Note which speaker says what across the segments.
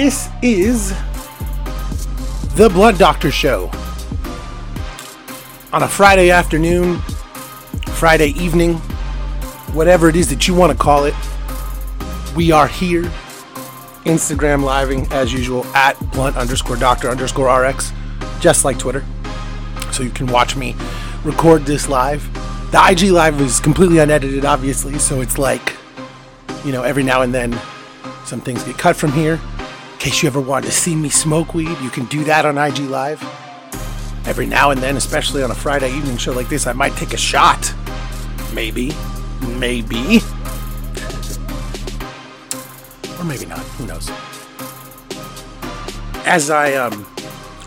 Speaker 1: This is the Blunt Doctor Show. On a Friday afternoon, Friday evening, whatever it is that you want to call it, we are here. Instagram living as usual at blunt underscore doctor underscore RX, just like Twitter. So you can watch me record this live. The IG live is completely unedited, obviously, so it's like, you know, every now and then some things get cut from here. In case you ever wanted to see me smoke weed, you can do that on IG Live. Every now and then, especially on a Friday evening show like this, I might take a shot. Maybe. Maybe. or maybe not. Who knows? As I um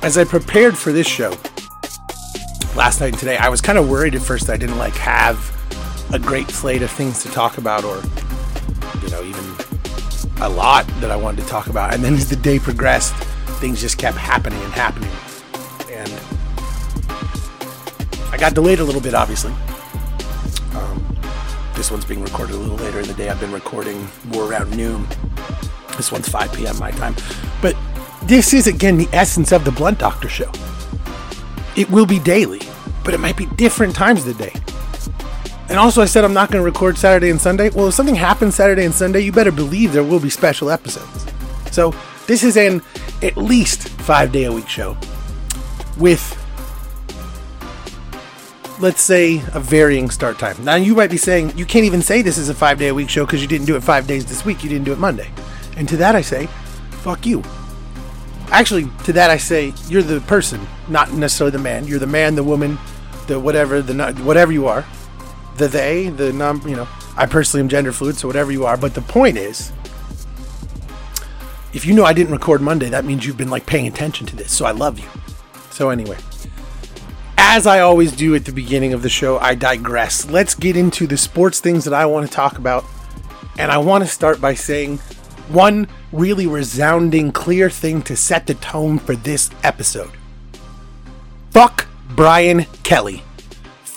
Speaker 1: as I prepared for this show last night and today, I was kind of worried at first I didn't like have a great slate of things to talk about or you know, even a lot that I wanted to talk about. And then as the day progressed, things just kept happening and happening. And I got delayed a little bit, obviously. Um, this one's being recorded a little later in the day. I've been recording more around noon. This one's 5 p.m. my time. But this is, again, the essence of the Blunt Doctor show. It will be daily, but it might be different times of the day. And also, I said I'm not going to record Saturday and Sunday. Well, if something happens Saturday and Sunday, you better believe there will be special episodes. So, this is an at least five day a week show with, let's say, a varying start time. Now, you might be saying, you can't even say this is a five day a week show because you didn't do it five days this week. You didn't do it Monday. And to that, I say, fuck you. Actually, to that, I say, you're the person, not necessarily the man. You're the man, the woman, the whatever, the whatever you are the they, the non, you know, I personally am gender fluid, so whatever you are. But the point is, if you know I didn't record Monday, that means you've been like paying attention to this. So I love you. So anyway, as I always do at the beginning of the show, I digress. Let's get into the sports things that I want to talk about. And I want to start by saying one really resounding, clear thing to set the tone for this episode. Fuck Brian Kelly.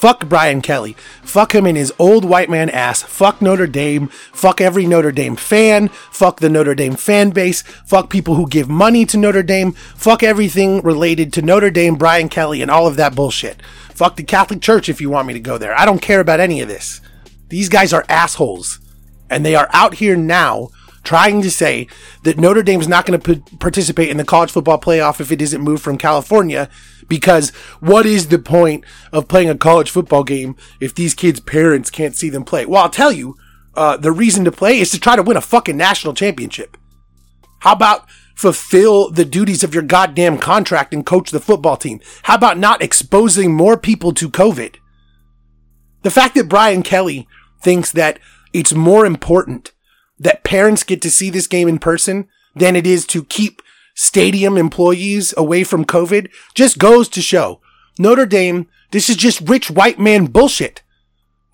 Speaker 1: Fuck Brian Kelly. Fuck him in his old white man ass. Fuck Notre Dame. Fuck every Notre Dame fan. Fuck the Notre Dame fan base. Fuck people who give money to Notre Dame. Fuck everything related to Notre Dame, Brian Kelly, and all of that bullshit. Fuck the Catholic Church if you want me to go there. I don't care about any of this. These guys are assholes. And they are out here now trying to say that Notre Dame's not going to p- participate in the college football playoff if it isn't moved from California. Because what is the point of playing a college football game if these kids' parents can't see them play? Well, I'll tell you, uh, the reason to play is to try to win a fucking national championship. How about fulfill the duties of your goddamn contract and coach the football team? How about not exposing more people to COVID? The fact that Brian Kelly thinks that it's more important that parents get to see this game in person than it is to keep stadium employees away from COVID just goes to show Notre Dame, this is just rich white man bullshit.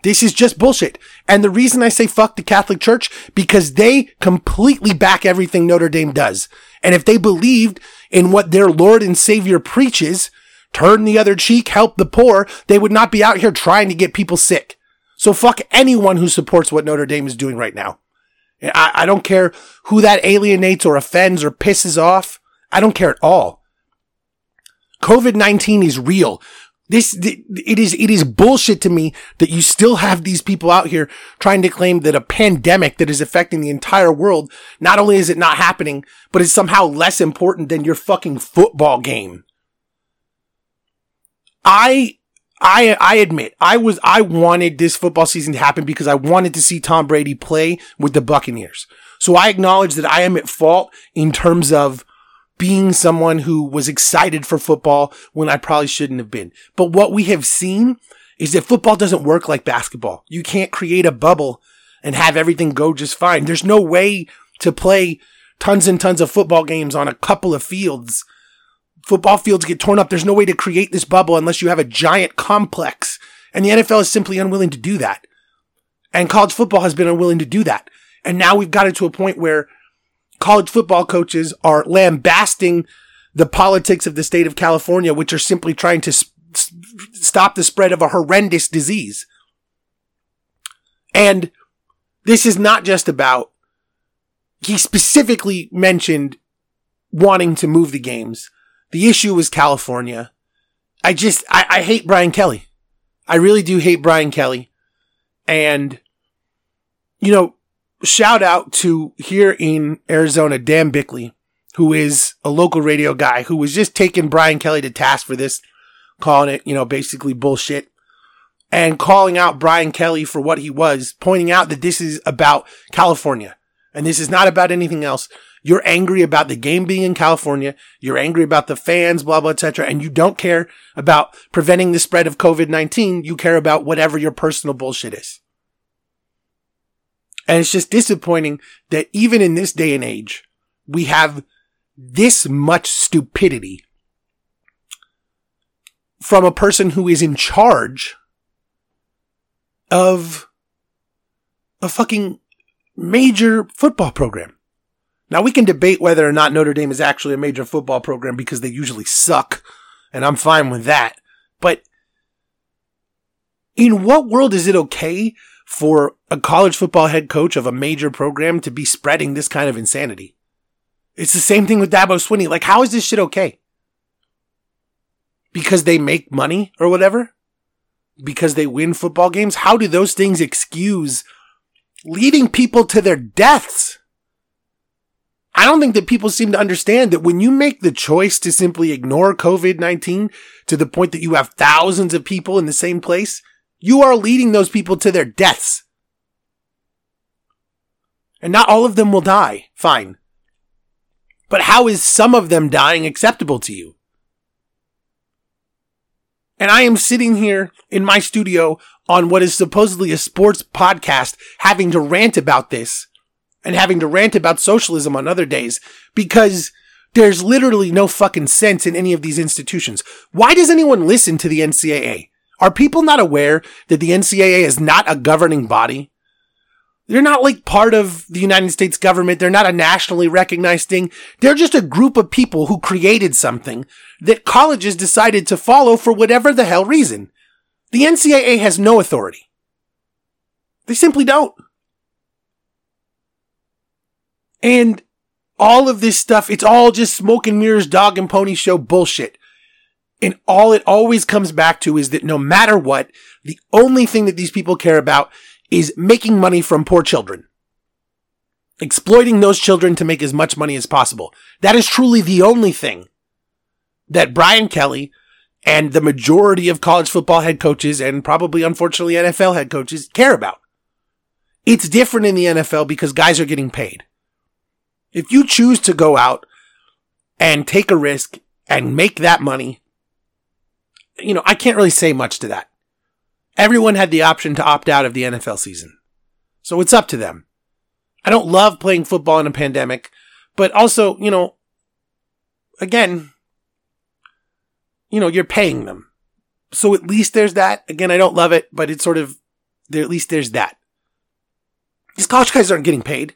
Speaker 1: This is just bullshit. And the reason I say fuck the Catholic Church, because they completely back everything Notre Dame does. And if they believed in what their Lord and Savior preaches, turn the other cheek, help the poor, they would not be out here trying to get people sick. So fuck anyone who supports what Notre Dame is doing right now. I, I don't care who that alienates or offends or pisses off. I don't care at all. COVID-19 is real. This, it is, it is bullshit to me that you still have these people out here trying to claim that a pandemic that is affecting the entire world, not only is it not happening, but is somehow less important than your fucking football game. I I I admit I was I wanted this football season to happen because I wanted to see Tom Brady play with the Buccaneers. So I acknowledge that I am at fault in terms of being someone who was excited for football when I probably shouldn't have been. But what we have seen is that football doesn't work like basketball. You can't create a bubble and have everything go just fine. There's no way to play tons and tons of football games on a couple of fields football fields get torn up. There's no way to create this bubble unless you have a giant complex. And the NFL is simply unwilling to do that. And college football has been unwilling to do that. And now we've got it to a point where college football coaches are lambasting the politics of the state of California, which are simply trying to sp- stop the spread of a horrendous disease. And this is not just about, he specifically mentioned wanting to move the games. The issue was California. I just, I, I hate Brian Kelly. I really do hate Brian Kelly. And, you know, shout out to here in Arizona, Dan Bickley, who is a local radio guy who was just taking Brian Kelly to task for this, calling it, you know, basically bullshit and calling out Brian Kelly for what he was, pointing out that this is about California and this is not about anything else. You're angry about the game being in California. You're angry about the fans, blah, blah, etc. And you don't care about preventing the spread of COVID-19. You care about whatever your personal bullshit is. And it's just disappointing that even in this day and age, we have this much stupidity from a person who is in charge of a fucking major football program. Now we can debate whether or not Notre Dame is actually a major football program because they usually suck, and I'm fine with that. But in what world is it okay for a college football head coach of a major program to be spreading this kind of insanity? It's the same thing with Dabo Swinney. Like, how is this shit okay? Because they make money or whatever? Because they win football games? How do those things excuse leading people to their deaths? I don't think that people seem to understand that when you make the choice to simply ignore COVID-19 to the point that you have thousands of people in the same place, you are leading those people to their deaths. And not all of them will die. Fine. But how is some of them dying acceptable to you? And I am sitting here in my studio on what is supposedly a sports podcast having to rant about this and having to rant about socialism on other days because there's literally no fucking sense in any of these institutions. Why does anyone listen to the NCAA? Are people not aware that the NCAA is not a governing body? They're not like part of the United States government. They're not a nationally recognized thing. They're just a group of people who created something that colleges decided to follow for whatever the hell reason. The NCAA has no authority. They simply don't. And all of this stuff, it's all just smoke and mirrors, dog and pony show bullshit. And all it always comes back to is that no matter what, the only thing that these people care about is making money from poor children. Exploiting those children to make as much money as possible. That is truly the only thing that Brian Kelly and the majority of college football head coaches and probably unfortunately NFL head coaches care about. It's different in the NFL because guys are getting paid. If you choose to go out and take a risk and make that money, you know, I can't really say much to that. Everyone had the option to opt out of the NFL season. So it's up to them. I don't love playing football in a pandemic, but also, you know, again, you know, you're paying them. So at least there's that. Again, I don't love it, but it's sort of, there, at least there's that. These college guys aren't getting paid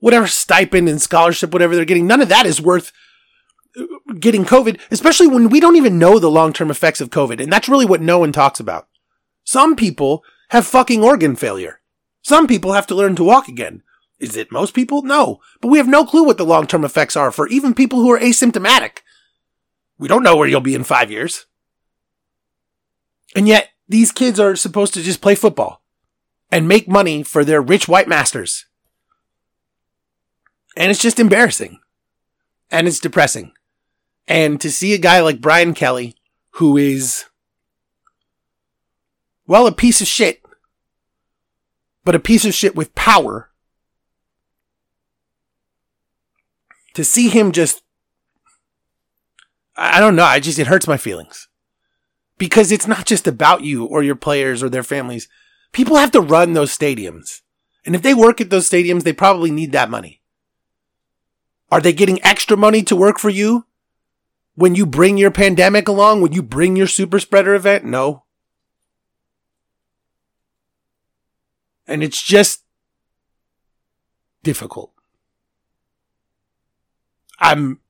Speaker 1: whatever stipend and scholarship, whatever they're getting, none of that is worth getting COVID, especially when we don't even know the long term effects of COVID. And that's really what no one talks about. Some people have fucking organ failure. Some people have to learn to walk again. Is it most people? No. But we have no clue what the long term effects are for even people who are asymptomatic. We don't know where you'll be in five years. And yet, these kids are supposed to just play football and make money for their rich white masters. And it's just embarrassing. And it's depressing. And to see a guy like Brian Kelly, who is, well, a piece of shit, but a piece of shit with power, to see him just, I don't know, I just, it hurts my feelings. Because it's not just about you or your players or their families. People have to run those stadiums. And if they work at those stadiums, they probably need that money. Are they getting extra money to work for you? When you bring your pandemic along, when you bring your super spreader event? No. And it's just difficult. I'm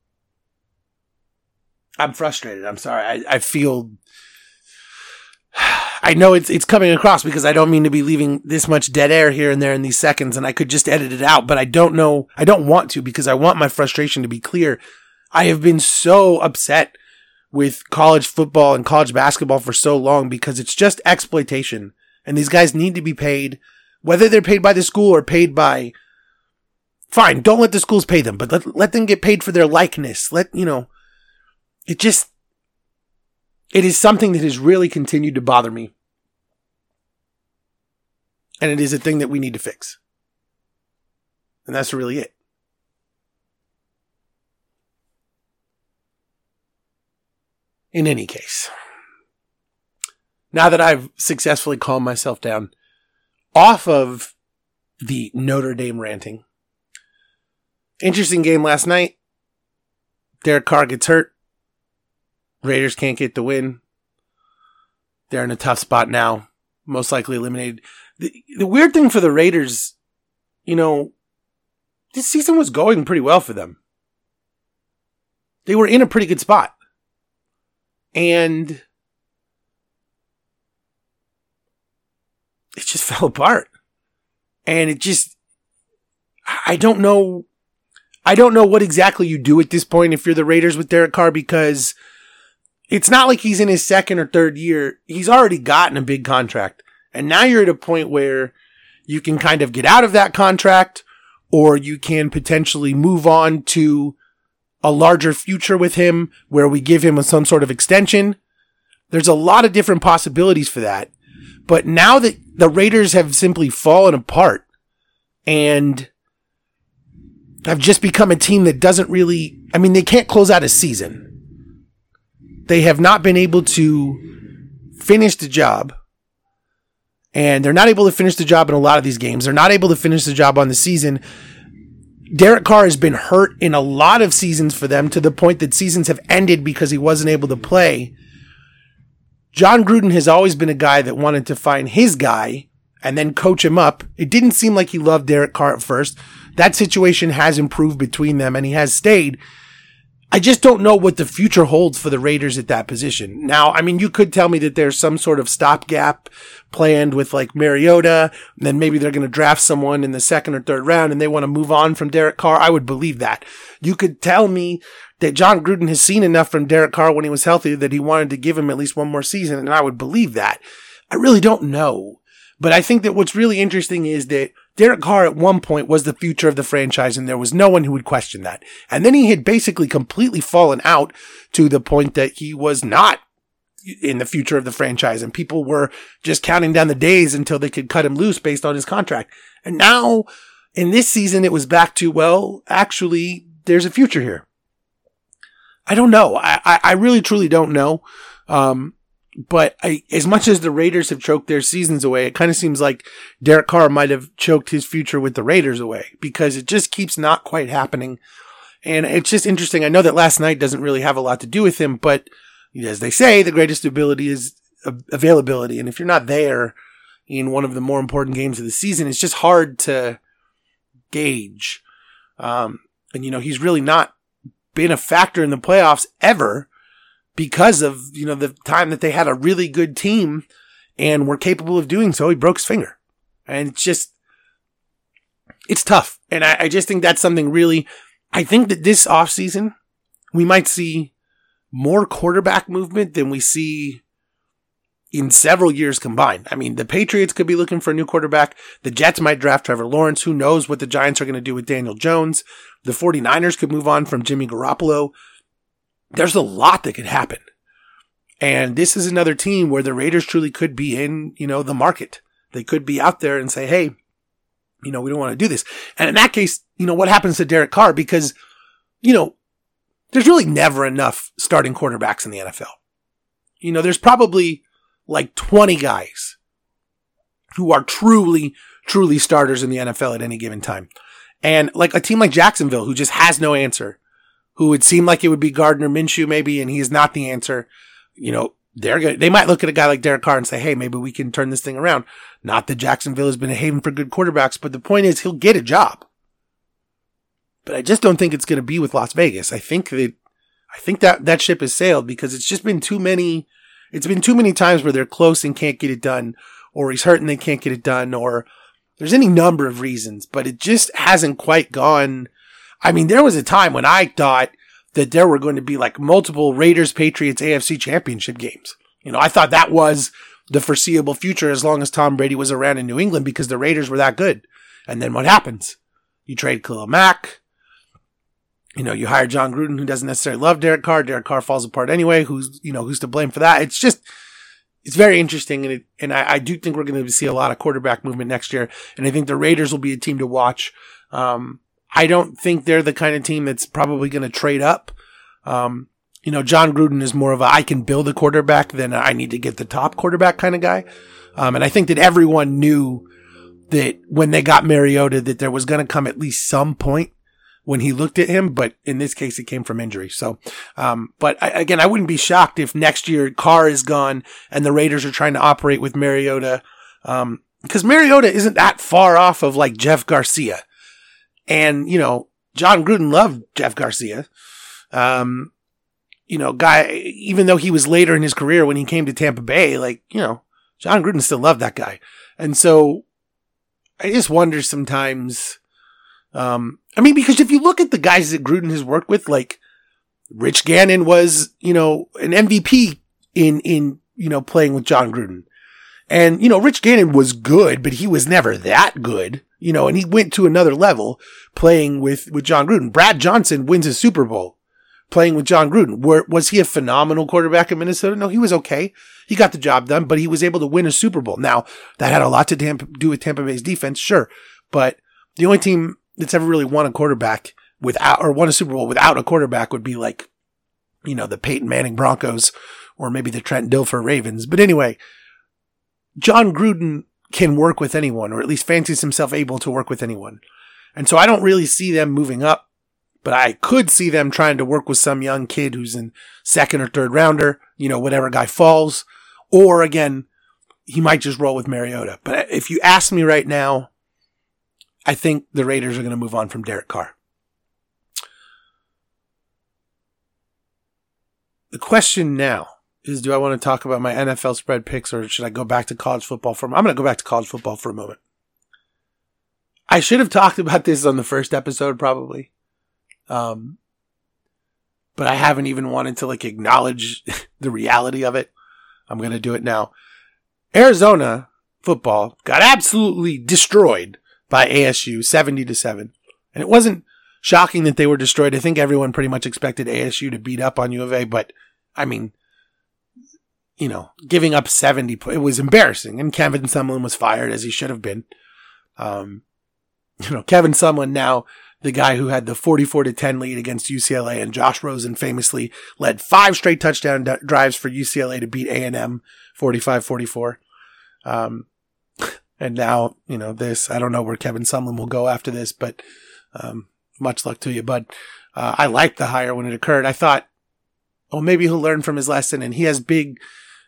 Speaker 1: I'm frustrated. I'm sorry. I, I feel I know it's it's coming across because I don't mean to be leaving this much dead air here and there in these seconds, and I could just edit it out, but I don't know. I don't want to because I want my frustration to be clear. I have been so upset with college football and college basketball for so long because it's just exploitation, and these guys need to be paid, whether they're paid by the school or paid by. Fine, don't let the schools pay them, but let let them get paid for their likeness. Let you know. It just it is something that has really continued to bother me. And it is a thing that we need to fix. And that's really it. In any case, now that I've successfully calmed myself down off of the Notre Dame ranting, interesting game last night. Derek Carr gets hurt. Raiders can't get the win. They're in a tough spot now. Most likely eliminated. The, the weird thing for the Raiders, you know, this season was going pretty well for them. They were in a pretty good spot. And it just fell apart. And it just, I don't know. I don't know what exactly you do at this point if you're the Raiders with Derek Carr because it's not like he's in his second or third year. He's already gotten a big contract. And now you're at a point where you can kind of get out of that contract or you can potentially move on to a larger future with him where we give him some sort of extension. There's a lot of different possibilities for that. But now that the Raiders have simply fallen apart and have just become a team that doesn't really, I mean, they can't close out a season they have not been able to finish the job. And they're not able to finish the job in a lot of these games. They're not able to finish the job on the season. Derek Carr has been hurt in a lot of seasons for them to the point that seasons have ended because he wasn't able to play. Jon Gruden has always been a guy that wanted to find his guy and then coach him up. It didn't seem like he loved Derek Carr at first. That situation has improved between them and he has stayed. I just don't know what the future holds for the Raiders at that position. Now, I mean, you could tell me that there's some sort of stopgap planned with like Mariota, and then maybe they're going to draft someone in the second or third round and they want to move on from Derek Carr. I would believe that. You could tell me that Jon Gruden has seen enough from Derek Carr when he was healthy that he wanted to give him at least one more season, and I would believe that. I really don't know. But I think that what's really interesting is that Derek Carr at one point was the future of the franchise and there was no one who would question that. And then he had basically completely fallen out to the point that he was not in the future of the franchise and people were just counting down the days until they could cut him loose based on his contract. And now in this season, it was back to, well, actually, there's a future here. I don't know. I, I, really truly don't know. Um, but I, as much as the Raiders have choked their seasons away, it kind of seems like Derek Carr might have choked his future with the Raiders away because it just keeps not quite happening. And it's just interesting. I know that last night doesn't really have a lot to do with him, but as they say, the greatest ability is availability. And if you're not there in one of the more important games of the season, it's just hard to gauge. Um, and you know, he's really not been a factor in the playoffs ever because of, you know, the time that they had a really good team and were capable of doing so. He broke his finger. And it's just, it's tough. And I, I just think that's something really, I think that this offseason, we might see more quarterback movement than we see in several years combined. I mean, the Patriots could be looking for a new quarterback. The Jets might draft Trevor Lawrence. Who knows what the Giants are going to do with Daniel Jones? The 49ers could move on from Jimmy Garoppolo there's a lot that could happen. And this is another team where the Raiders truly could be in, you know, the market. They could be out there and say, Hey, you know, we don't want to do this. And in that case, you know, what happens to Derek Carr? Because, you know, there's really never enough starting quarterbacks in the NFL. You know, there's probably like 20 guys who are truly, truly starters in the NFL at any given time. And like a team like Jacksonville, who just has no answer, who would seem like it would be Gardner Minshew maybe, and he's not the answer. You know, they're going they might look at a guy like Derek Carr and say, Hey, maybe we can turn this thing around. Not that Jacksonville has been a haven for good quarterbacks, but the point is he'll get a job. But I just don't think it's going to be with Las Vegas. I think that, I think that that ship has sailed because it's just been too many, It's been too many times where they're close and can't get it done, or he's hurt and they can't get it done, or there's any number of reasons, but it just hasn't quite gone. I mean, there was a time when I thought that there were going to be like multiple Raiders Patriots AFC championship games. You know, I thought that was the foreseeable future as long as Tom Brady was around in New England because the Raiders were that good. And then what happens? You trade Khalil Mack. You know, you hire Jon Gruden, who doesn't necessarily love Derek Carr. Derek Carr falls apart anyway. Who's, you know, who's to blame for that? It's just, it's very interesting. And it, and I, I do think we're going to see a lot of quarterback movement next year. And I think the Raiders will be a team to watch. Um, I don't think they're the kind of team that's probably going to trade up. Um, you know, Jon Gruden is more of a I can build a quarterback than I need to get the top quarterback kind of guy. Um, and I think that everyone knew that when they got Mariota that there was going to come at least some point when he looked at him, but in this case, it came from injury. So, um, but I, again, I wouldn't be shocked if next year Carr is gone and the Raiders are trying to operate with Mariota. Um, because Mariota isn't that far off of like Jeff Garcia. And, you know, Jon Gruden loved Jeff Garcia. Um, you know, guy, even though he was later in his career when he came to Tampa Bay, like, you know, Jon Gruden still loved that guy. And so I just wonder sometimes, um, I mean, because if you look at the guys that Gruden has worked with, like Rich Gannon was, you know, an MVP in, in, you know, playing with Jon Gruden. And, you know, Rich Gannon was good, but he was never that good, you know, and he went to another level playing with, with Jon Gruden. Brad Johnson wins a Super Bowl playing with Jon Gruden. Were, was he a phenomenal quarterback in Minnesota? No, he was okay. He got the job done, but he was able to win a Super Bowl. Now, that had a lot to do with Tampa Bay's defense, sure. But the only team that's ever really won a quarterback without, or won a Super Bowl without a quarterback would be like, you know, the Peyton Manning Broncos or maybe the Trent Dilfer Ravens. But anyway, Jon Gruden can work with anyone, or at least fancies himself able to work with anyone. And so I don't really see them moving up but I could see them trying to work with some young kid who's in second or third rounder, you know, whatever guy falls. Or again, he might just roll with Mariota. But if you ask me right now, I think the Raiders are going to move on from Derek Carr. The question now is do I want to talk about my NFL spread picks or should I go back to college football for a I'm going to go back to college football for a moment. I should have talked about this on the first episode probably. Um, but I haven't even wanted to like acknowledge the reality of it. I'm going to do it now. Arizona football got absolutely destroyed by ASU 70 to 7. And it wasn't shocking that they were destroyed. I think everyone pretty much expected ASU to beat up on U of A, but I mean, you know, giving up 70, it was embarrassing. And Kevin Sumlin was fired as he should have been. Um, you know, Kevin Sumlin now the guy who had the 44 to 10 lead against UCLA and Josh Rosen famously led five straight touchdown d- drives for UCLA to beat A&M 45-44. Um, and now, you know, this, I don't know where Kevin Sumlin will go after this, but, um, much luck to you, bud. Uh, I liked the hire when it occurred. I thought, oh, maybe he'll learn from his lesson and he has big,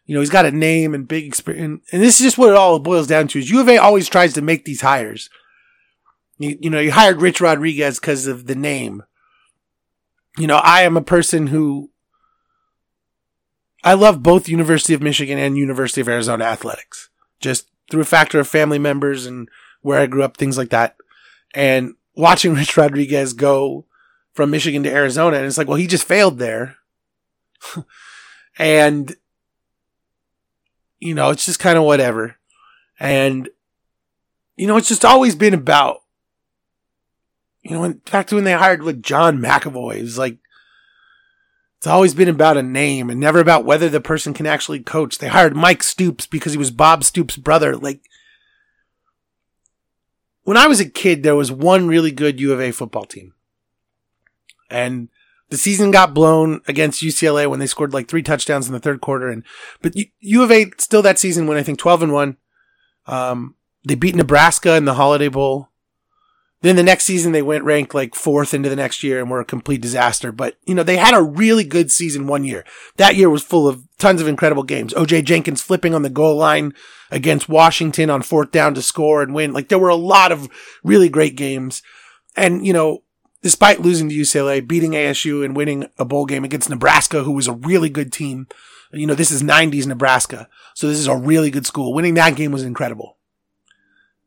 Speaker 1: you know, he's got a name and big experience. And this is just what it all boils down to is U of A always tries to make these hires you, you know, you hired Rich Rodriguez because of the name. You know, I am a person who I love both University of Michigan and University of Arizona athletics, just through a factor of family members and where I grew up, things like that. And watching Rich Rodriguez go from Michigan to Arizona, and it's like, well, he just failed there. and, you know, it's just kind of whatever. And, you know, it's just always been about you know, in fact, when they hired like John Mackovic, it was like, it's always been about a name and never about whether the person can actually coach. They hired Mike Stoops because he was Bob Stoops' brother. Like, when I was a kid, there was one really good U of A football team. And the season got blown against UCLA when they scored like three touchdowns in the third quarter. And, but U of A still that season went, I think, 12 and 1. Um, they beat Nebraska in the Holiday Bowl. Then the next season they went ranked like fourth into the next year and were a complete disaster. But, you know, they had a really good season one year. That year was full of tons of incredible games. OJ Jenkins flipping on the goal line against Washington on fourth down to score and win. Like there were a lot of really great games. And, you know, despite losing to UCLA, beating ASU and winning a bowl game against Nebraska, who was a really good team, You know, this is 90s Nebraska. So this is a really good school. Winning that game was incredible.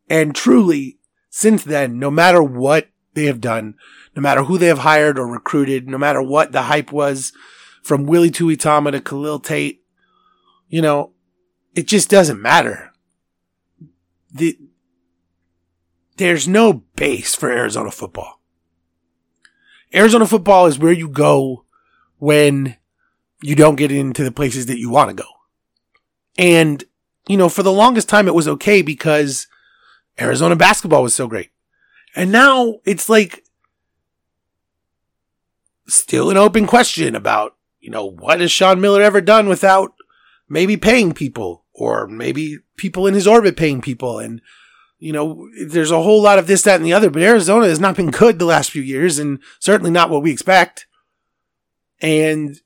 Speaker 1: And truly, since then, no matter what they have done, no matter who they have hired or recruited, no matter what the hype was from Willie Tuitama to Khalil Tate, you know, it just doesn't matter. The, there's no base for Arizona football. Arizona football is where you go when you don't get into the places that you want to go. And, you know, for the longest time it was okay because Arizona basketball was so great. And now it's like still an open question about, you know, what has Sean Miller ever done without maybe paying people or maybe people in his orbit paying people. And, you know, there's a whole lot of this, that, and the other, but Arizona has not been good the last few years and certainly not what we expect. And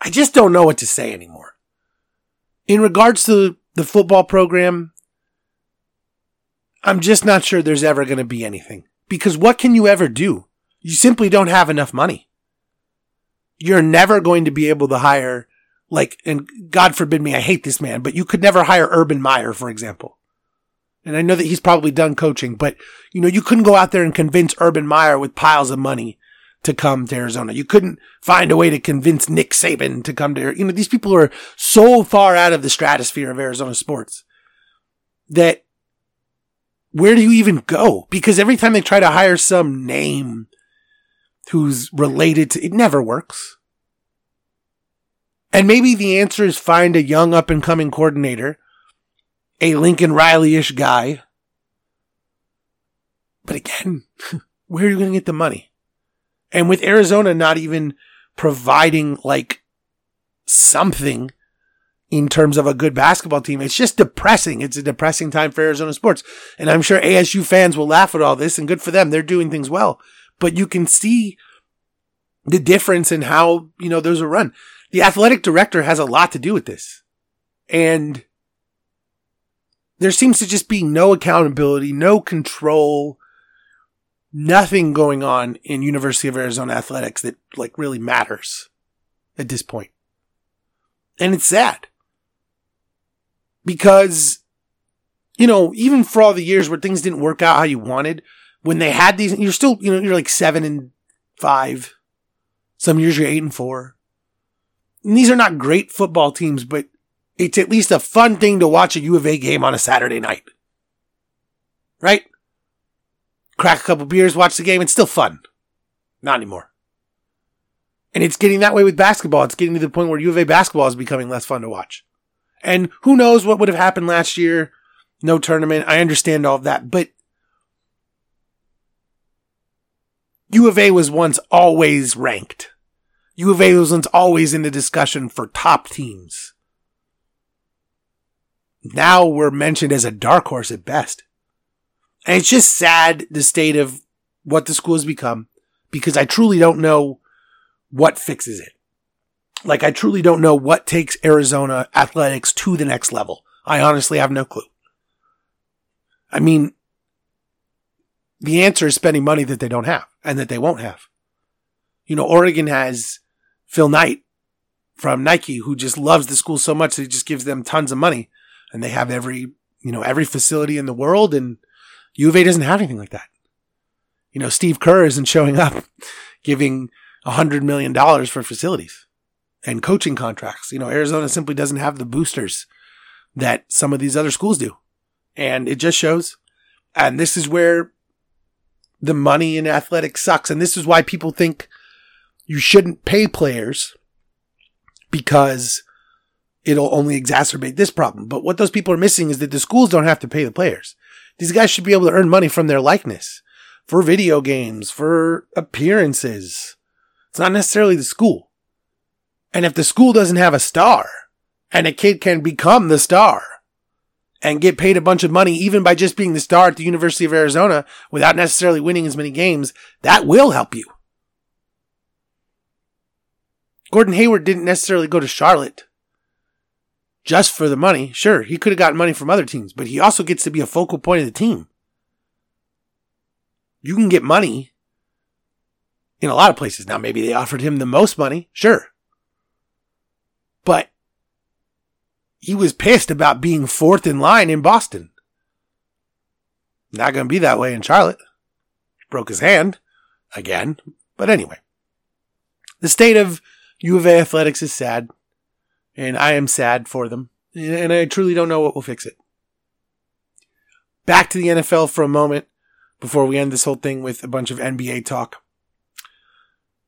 Speaker 1: I just don't know what to say anymore. In regards to the football program, I'm just not sure there's ever going to be anything. Because what can you ever do? You simply don't have enough money. You're never going to be able to hire, like, and God forbid me, I hate this man, but you could never hire Urban Meyer, for example. And I know that he's probably done coaching, but, you know, you couldn't go out there and convince Urban Meyer with piles of money to come to Arizona. You couldn't find a way to convince Nick Saban to come to, you know, these people are so far out of the stratosphere of Arizona sports that where do you even go? Because every time they try to hire some name who's related to, it never works. And maybe the answer is find a young up and coming coordinator, a Lincoln Riley-ish guy. But again, where are you going to get the money? And with Arizona not even providing like something in terms of a good basketball team, it's just depressing. It's a depressing time for Arizona sports. And I'm sure ASU fans will laugh at all this and good for them. They're doing things well. But you can see the difference in how, you know, there's a run. The athletic director has a lot to do with this. And there seems to just be no accountability, no control, nothing going on in University of Arizona athletics that like really matters at this point. And it's sad because, you know, even for all the years where things didn't work out how you wanted, when they had these, you're still, you know, you're like seven and five. Some years you're eight and four. These are not great football teams, but it's at least a fun thing to watch a U of A game on a Saturday night. Right? crack a couple beers, watch the game. It's still fun. Not anymore. And it's getting that way with basketball. It's getting to the point where U of A basketball is becoming less fun to watch. And who knows what would have happened last year? No tournament. I understand all of that, but U of A was once always ranked. U of A was once always in the discussion for top teams. Now we're mentioned as a dark horse at best. And it's just sad the state of what the school has become because I truly don't know what fixes it. Like, I truly don't know what takes Arizona athletics to the next level. I honestly have no clue. I mean, the answer is spending money that they don't have and that they won't have. You know, Oregon has Phil Knight from Nike who just loves the school so much that he just gives them tons of money and they have every, you know, every facility in the world and U of A doesn't have anything like that. You know, Steve Kerr isn't showing up giving hundred million dollars for facilities and coaching contracts. You know, Arizona simply doesn't have the boosters that some of these other schools do. And it just shows. And this is where the money in athletics sucks. And this is why people think you shouldn't pay players because it'll only exacerbate this problem. But what those people are missing is that the schools don't have to pay the players. These guys should be able to earn money from their likeness for video games, for appearances. It's not necessarily the school. And if the school doesn't have a star and a kid can become the star and get paid a bunch of money even by just being the star at the University of Arizona without necessarily winning as many games, that will help you. Gordon Hayward didn't necessarily go to Charlotte just for the money. Sure, he could have gotten money from other teams, but he also gets to be a focal point of the team. You can get money in a lot of places. Now, maybe they offered him the most money. Sure. but he was pissed about being fourth in line in Boston. Not going to be that way in Charlotte. Broke his hand again. But anyway, the state of U of A athletics is sad, and I am sad for them, and I truly don't know what will fix it. Back to the NFL for a moment before we end this whole thing with a bunch of NBA talk.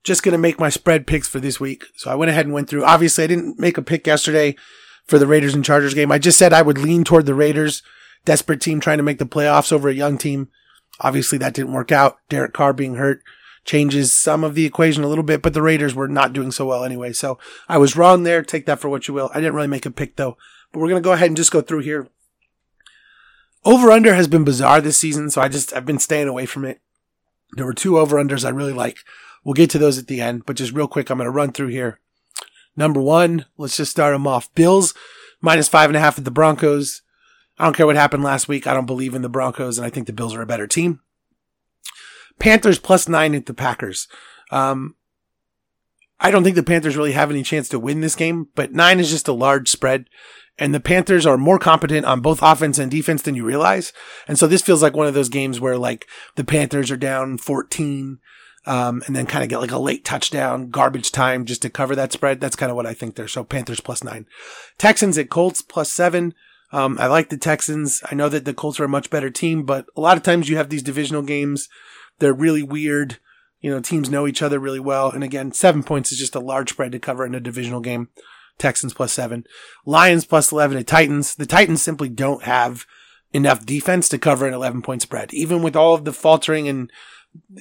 Speaker 1: Just going to make my spread picks for this week. So I went ahead and went through. Obviously, I didn't make a pick yesterday for the Raiders and Chargers game. I just said I would lean toward the Raiders, desperate team trying to make the playoffs over a young team. Obviously, that didn't work out. Derek Carr being hurt changes some of the equation a little bit, but the Raiders were not doing so well anyway. So I was wrong there. Take that for what you will. I didn't really make a pick though, but we're going to go ahead and just go through here. Over under has been bizarre this season, so I just, I've been staying away from it. There were two over unders I really like. We'll get to those at the end, but just real quick, I'm going to run through here. Number one, let's just start them off. Bills minus five and a half at the Broncos. I don't care what happened last week. I don't believe in the Broncos, and I think the Bills are a better team. Panthers plus nine at the Packers. Um, I don't think the Panthers really have any chance to win this game, but nine is just a large spread. And the Panthers are more competent on both offense and defense than you realize. And so this feels like one of those games where like the Panthers are down 14, um, and then kind of get like a late touchdown, garbage time just to cover that spread. That's kind of what I think there. So Panthers plus nine. Texans at Colts plus seven. Um, I like the Texans. I know that the Colts are a much better team, but a lot of times you have these divisional games they're really weird. You know, teams know each other really well. And again, seven points is just a large spread to cover in a divisional game. Texans plus seven. Lions plus 11 at Titans. The Titans simply don't have enough defense to cover an 11 point spread. Even with all of the faltering and,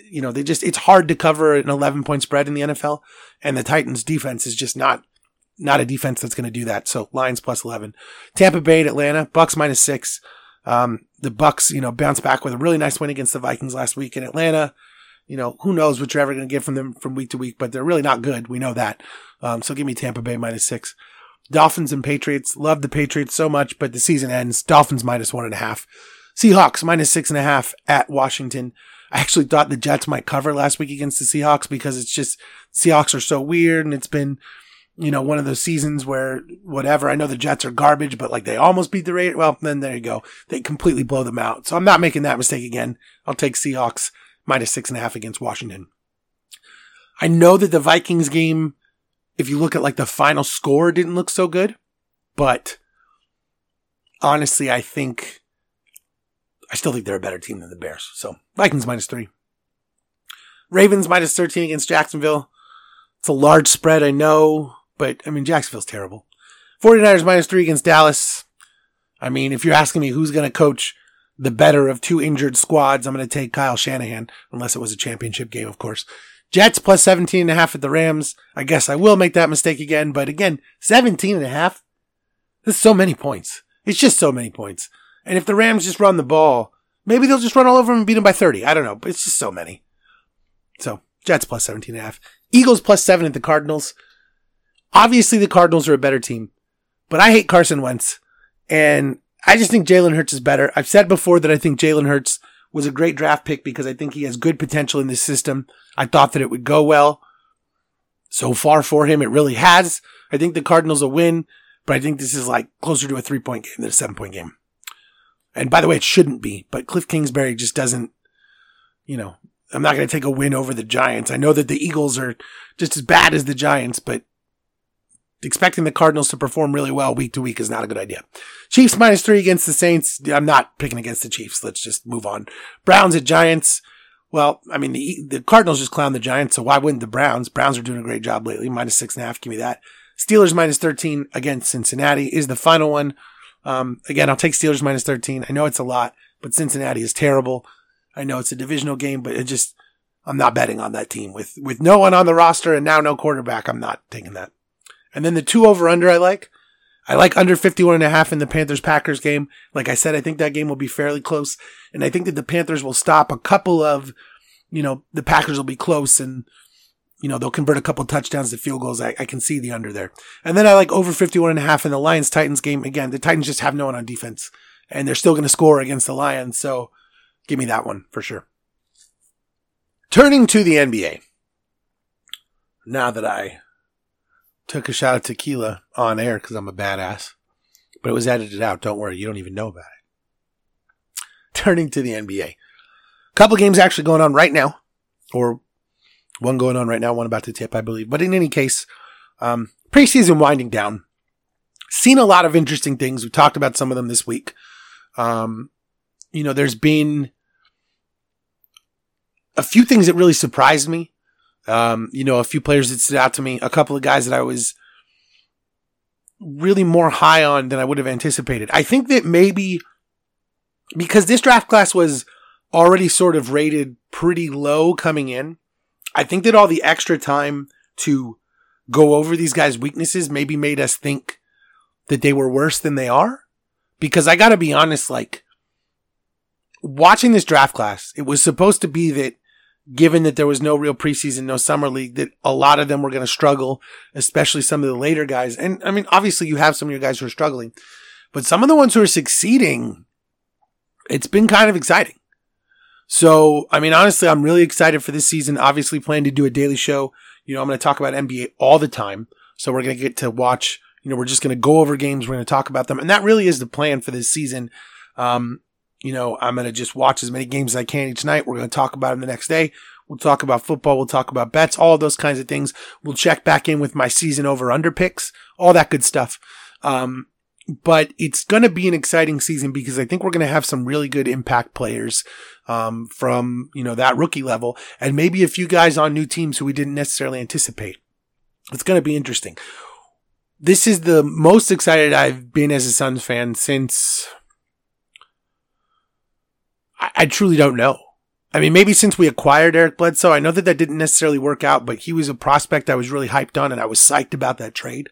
Speaker 1: you know, they just, it's hard to cover an 11 point spread in the NFL. And the Titans defense is just not, not a defense that's going to do that. So Lions plus 11. Tampa Bay at Atlanta. Bucks minus six. Um, the Bucks, you know, bounced back with a really nice win against the Vikings last week in Atlanta. You know, who knows what you're ever going to get from them from week to week, but they're really not good. We know that. Um, so give me Tampa Bay minus six. Dolphins and Patriots. Love the Patriots so much, but the season ends. Dolphins minus one and a half. Seahawks minus six and a half at Washington. I actually thought the Jets might cover last week against the Seahawks because it's just Seahawks are so weird and it's been you know, one of those seasons where whatever, I know the Jets are garbage, but like they almost beat the Raiders. Well, then there you go. They completely blow them out. So I'm not making that mistake again. I'll take Seahawks minus six and a half against Washington. I know that the Vikings game, if you look at like the final score, didn't look so good, but honestly, I think, I still think they're a better team than the Bears. So Vikings minus three. Ravens minus 13 against Jacksonville. It's a large spread, I know. But I mean, Jacksonville's terrible. 49ers minus three against Dallas. I mean, if you're asking me who's going to coach the better of two injured squads, I'm going to take Kyle Shanahan, unless it was a championship game, of course. Jets plus 17 and a half at the Rams. I guess I will make that mistake again, but again, 17 and a half. There's so many points. It's just so many points. And if the Rams just run the ball, maybe they'll just run all over them and beat them by 30. I don't know, but it's just so many. So, Jets plus 17 and a half. Eagles plus seven at the Cardinals. Obviously, the Cardinals are a better team, but I hate Carson Wentz. And I just think Jalen Hurts is better. I've said before that I think Jalen Hurts was a great draft pick because I think he has good potential in this system. I thought that it would go well. So far for him, it really has. I think the Cardinals will win, but I think this is like closer to a three point game than a seven point game. And by the way, it shouldn't be, but Cliff Kingsbury just doesn't, you know, I'm not going to take a win over the Giants. I know that the Eagles are just as bad as the Giants, but expecting the Cardinals to perform really well week to week is not a good idea. Chiefs minus three against the Saints. I'm not picking against the Chiefs. Let's just move on. Browns at Giants. Well, I mean, the, the Cardinals just clown the Giants, so why wouldn't the Browns? Browns are doing a great job lately. Minus six and a half. Give me that. Steelers minus 13 against Cincinnati is the final one. Um, again, I'll take Steelers minus 13. I know it's a lot, but Cincinnati is terrible. I know it's a divisional game, but it just, I'm not betting on that team with, with no one on the roster and now no quarterback. I'm not taking that. And then the two over under I like. I like under 51 and a half in the Panthers Packers game. Like I said, I think that game will be fairly close. And I think that the Panthers will stop a couple of, you know, the Packers will be close and, you know, they'll convert a couple touchdowns to field goals. I, I can see the under there. And then I like over 51 and a half in the Lions Titans game. Again, the Titans just have no one on defense and they're still going to score against the Lions. So Give me that one for sure. Turning to the NBA. Now that I took a shot of tequila on air because I'm a badass, but it was edited out. Don't worry, you don't even know about it. Turning to the NBA, a couple games actually going on right now, or one going on right now, one about to tip, I believe. But in any case, um, preseason winding down. Seen a lot of interesting things. We talked about some of them this week. Um, you know, there's been a few things that really surprised me. Um, you know, a few players that stood out to me, a couple of guys that I was really more high on than I would have anticipated. I think that maybe because this draft class was already sort of rated pretty low coming in, I think that all the extra time to go over these guys' weaknesses maybe made us think that they were worse than they are. Because I gotta be honest, like, watching this draft class, it was supposed to be that given that there was no real preseason, no summer league, that a lot of them were going to struggle, especially some of the later guys. And I mean, obviously you have some of your guys who are struggling, but some of the ones who are succeeding, it's been kind of exciting. So, I mean, honestly, I'm really excited for this season. Obviously plan to do a daily show. You know, I'm going to talk about NBA all the time. So we're going to get to watch, you know, we're just going to go over games. We're going to talk about them. And that really is the plan for this season. Um, you know, I'm going to just watch as many games as I can each night. We're going to talk about them the next day. We'll talk about football. We'll talk about bets, all those kinds of things. We'll check back in with my season over under picks, all that good stuff. Um, but it's going to be an exciting season because I think we're going to have some really good impact players, um, from, you know, that rookie level and maybe a few guys on new teams who we didn't necessarily anticipate. It's going to be interesting. This is the most excited I've been as a Suns fan since I, truly don't know. I mean, maybe since we acquired Eric Bledsoe, I know that that didn't necessarily work out, but he was a prospect I was really hyped on and I was psyched about that trade.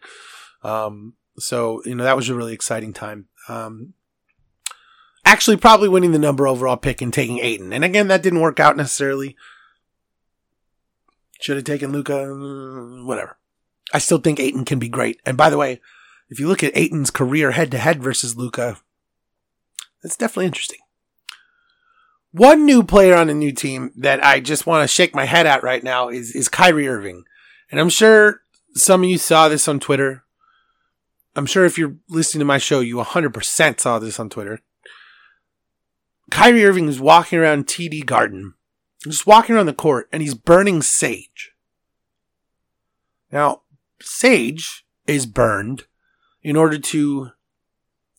Speaker 1: Um, so, you know, that was a really exciting time. Um, actually probably winning the number overall pick and taking Ayton. And again, that didn't work out necessarily. Should have taken Luka, whatever. I still think Ayton can be great. And by the way, if you look at Ayton's career head to head versus Luka, that's definitely interesting. One new player on a new team that I just want to shake my head at right now is, is Kyrie Irving. And I'm sure some of you saw this on Twitter. I'm sure if you're listening to my show, you 100% saw this on Twitter. Kyrie Irving is walking around TD Garden, just walking around the court, and he's burning sage. Now, sage is burned in order to,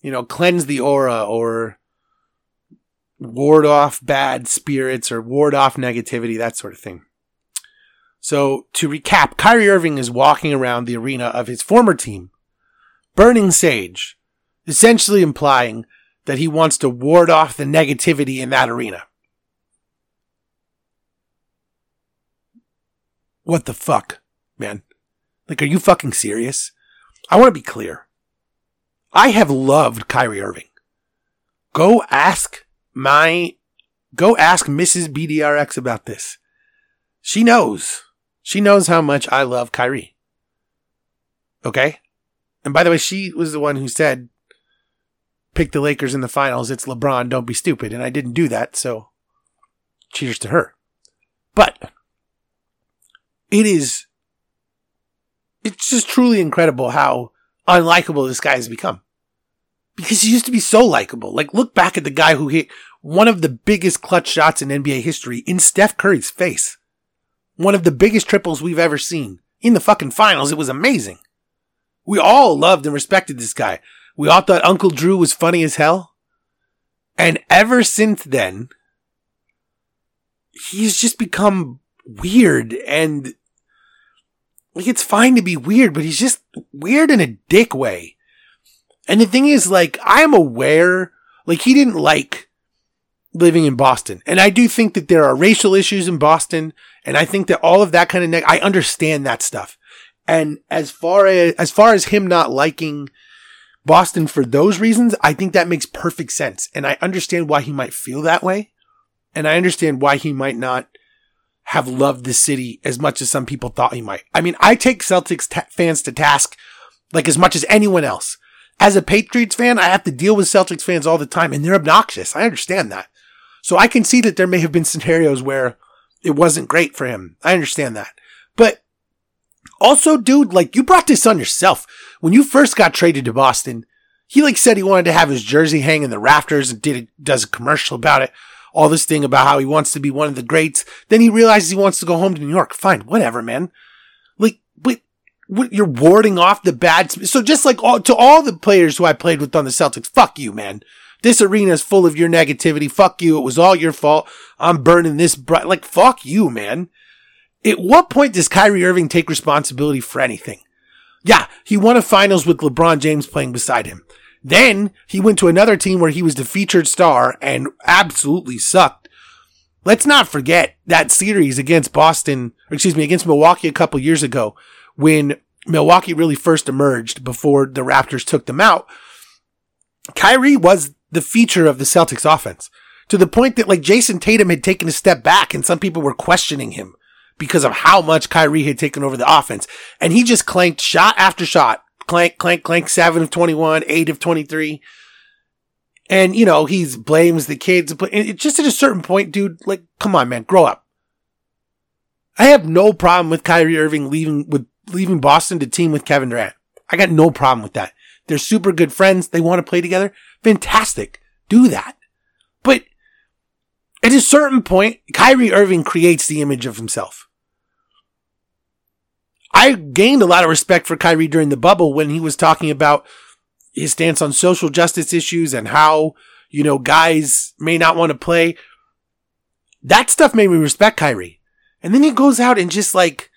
Speaker 1: you know, cleanse the aura or ward off bad spirits or ward off negativity, that sort of thing. So to recap, Kyrie Irving is walking around the arena of his former team, burning sage, essentially implying that he wants to ward off the negativity in that arena. What the fuck, man? Like, are you fucking serious? I want to be clear. I have loved Kyrie Irving. Go ask my go ask Mrs. BDRX about this. She knows. She knows how much I love Kyrie. Okay? And by the way, she was the one who said, pick the Lakers in the finals. It's LeBron. Don't be stupid. And I didn't do that. So cheers to her. But it is, it's just truly incredible how unlikable this guy has become because he used to be so likable. Like look back at the guy who hit one of the biggest clutch shots in NBA history in Steph Curry's face. One of the biggest triples we've ever seen in the fucking finals. It was amazing. We all loved and respected this guy. We all thought Uncle Drew was funny as hell. And ever since then, he's just become weird and like it's fine to be weird, but he's just weird in a dick way. And the thing is, like, I'm aware, like, he didn't like living in Boston. And I do think that there are racial issues in Boston. And I think that all of that kind of, neg- I understand that stuff. And as far as, as far as him not liking Boston for those reasons, I think that makes perfect sense. And I understand why he might feel that way. And I understand why he might not have loved the city as much as some people thought he might. I mean, I take Celtics t- fans to task like as much as anyone else. As a Patriots fan, I have to deal with Celtics fans all the time and they're obnoxious. I understand that. So I can see that there may have been scenarios where it wasn't great for him. I understand that. But Also, dude, like you brought this on yourself. When you first got traded to Boston, he like said he wanted to have his jersey hang in the rafters and did a, does a commercial about it. All this thing about how he wants to be one of the greats. Then he realizes he wants to go home to New York. Fine, whatever, man. Like, but what, you're warding off the bad. So just like all, to all the players who I played with on the Celtics, fuck you, man. This arena is full of your negativity. Fuck you. It was all your fault. I'm burning this bright. Like, fuck you, man. At what point does Kyrie Irving take responsibility for anything? Yeah, he won a finals with LeBron James playing beside him. Then he went to another team where he was the featured star and absolutely sucked. Let's not forget that series against Boston, excuse me, against Milwaukee a couple years ago when Milwaukee really first emerged before the Raptors took them out. Kyrie was the feature of the Celtics offense to the point that like Jayson Tatum had taken a step back and some people were questioning him because of how much Kyrie had taken over the offense. And he just clanked shot after shot clank, clank, clank, seven of 21, eight of 23. And, you know, he's blames the kids, but it, just at a certain point, dude, like, come on, man, grow up. I have no problem with Kyrie Irving leaving with leaving Boston to team with Kevin Durant. I got no problem with that. They're super good friends. They want to play together. Fantastic. Do that. But at a certain point, Kyrie Irving creates the image of himself. I gained a lot of respect for Kyrie during the bubble when he was talking about his stance on social justice issues and how, you know, guys may not want to play. That stuff made me respect Kyrie. And then he goes out and just like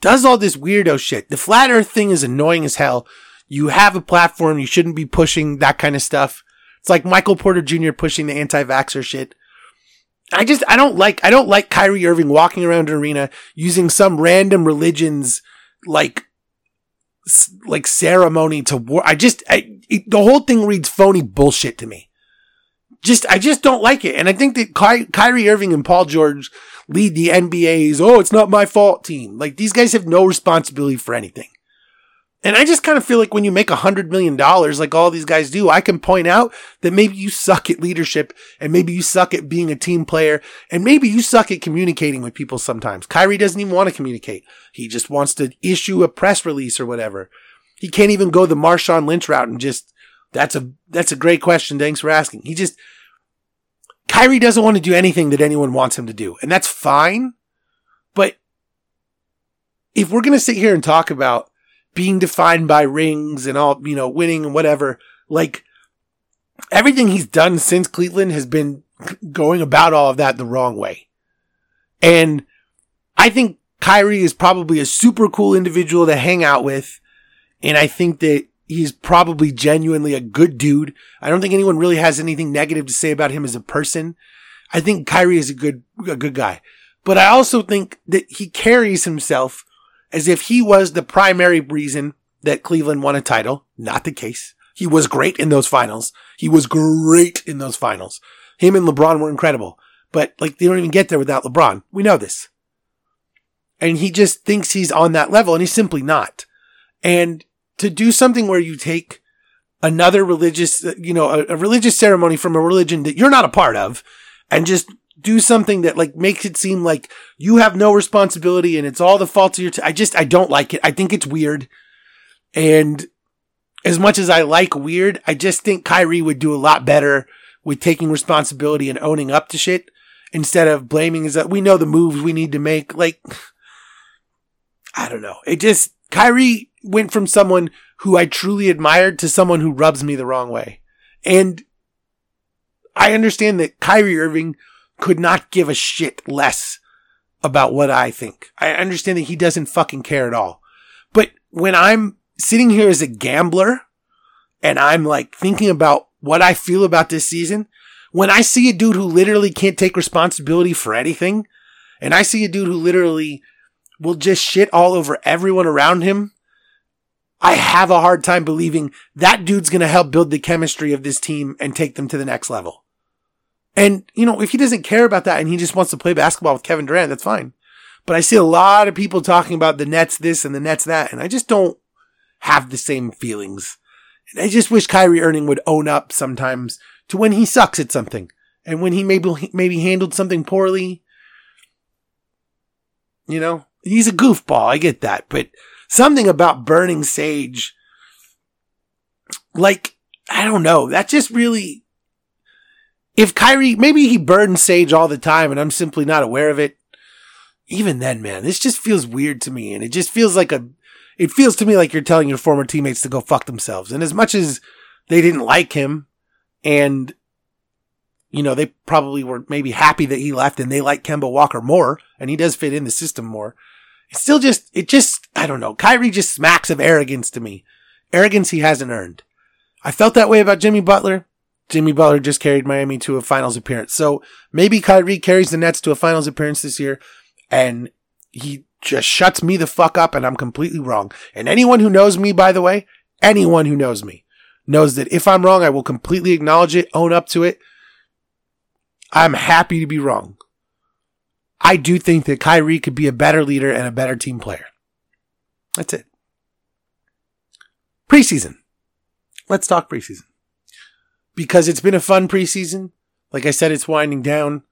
Speaker 1: does all this weirdo shit. The flat earth thing is annoying as hell. You have a platform. You shouldn't be pushing that kind of stuff. It's like Michael Porter Jr. pushing the anti-vaxxer shit. I just, I don't like, I don't like Kyrie Irving walking around an arena using some random religion's like like ceremony to war. I just I, it, the whole thing reads phony bullshit to me. Just I just don't like it, and I think that Ky- Kyrie Irving and Paul George lead the NBA's "oh it's not my fault" team. Like these guys have no responsibility for anything. And I just kind of feel like when you make a hundred million dollars, like all these guys do, I can point out that maybe you suck at leadership and maybe you suck at being a team player and maybe you suck at communicating with people sometimes. Kyrie doesn't even want to communicate. He just wants to issue a press release or whatever. He can't even go the Marshawn Lynch route and just, that's a, that's a great question. Thanks for asking. He just, Kyrie doesn't want to do anything that anyone wants him to do. And that's fine. But if we're going to sit here and talk about being defined by rings and all, you know, winning and whatever. Like everything he's done since Cleveland has been going about all of that the wrong way. And I think Kyrie is probably a super cool individual to hang out with. And I think that he's probably genuinely a good dude. I don't think anyone really has anything negative to say about him as a person. I think Kyrie is a good, a good guy. But I also think that he carries himself as if he was the primary reason that Cleveland won a title. Not the case. He was great in those finals. He was great in those finals. Him and LeBron were incredible. But like they don't even get there without LeBron. We know this. And he just thinks he's on that level and he's simply not. And to do something where you take another religious, you know, a, a religious ceremony from a religion that you're not a part of and just do something that like makes it seem like you have no responsibility and it's all the fault of your. T- I just I don't like it. I think it's weird, and as much as I like weird, I just think Kyrie would do a lot better with taking responsibility and owning up to shit instead of blaming. Is that we know the moves we need to make? Like, I don't know. It just Kyrie went from someone who I truly admired to someone who rubs me the wrong way, and I understand that Kyrie Irving could not give a shit less about what I think. I understand that he doesn't fucking care at all. But when I'm sitting here as a gambler and I'm like thinking about what I feel about this season, when I see a dude who literally can't take responsibility for anything, and I see a dude who literally will just shit all over everyone around him, I have a hard time believing that dude's going to help build the chemistry of this team and take them to the next level. And, you know, if he doesn't care about that and he just wants to play basketball with Kevin Durant, that's fine. But I see a lot of people talking about the Nets this and the Nets that, and I just don't have the same feelings. And I just wish Kyrie Irving would own up sometimes to when he sucks at something and when he maybe, maybe handled something poorly. You know, he's a goofball. I get that, but something about burning sage. Like, I don't know. That just really, if Kyrie, maybe he burns sage all the time and I'm simply not aware of it. Even then, man, this just feels weird to me. And it just feels like a, it feels to me like you're telling your former teammates to go fuck themselves. And as much as they didn't like him and, you know, they probably were maybe happy that he left and they like Kemba Walker more and he does fit in the system more. It's still just, it just, I don't know. Kyrie just smacks of arrogance to me. Arrogance he hasn't earned. I felt that way about Jimmy Butler. Jimmy Butler just carried Miami to a finals appearance. So maybe Kyrie carries the Nets to a finals appearance this year and he just shuts me the fuck up and I'm completely wrong. And anyone who knows me, by the way, anyone who knows me knows that if I'm wrong, I will completely acknowledge it, own up to it. I'm happy to be wrong. I do think that Kyrie could be a better leader and a better team player. That's it. Preseason. Let's talk preseason. Because it's been a fun preseason. Like I said, it's winding down.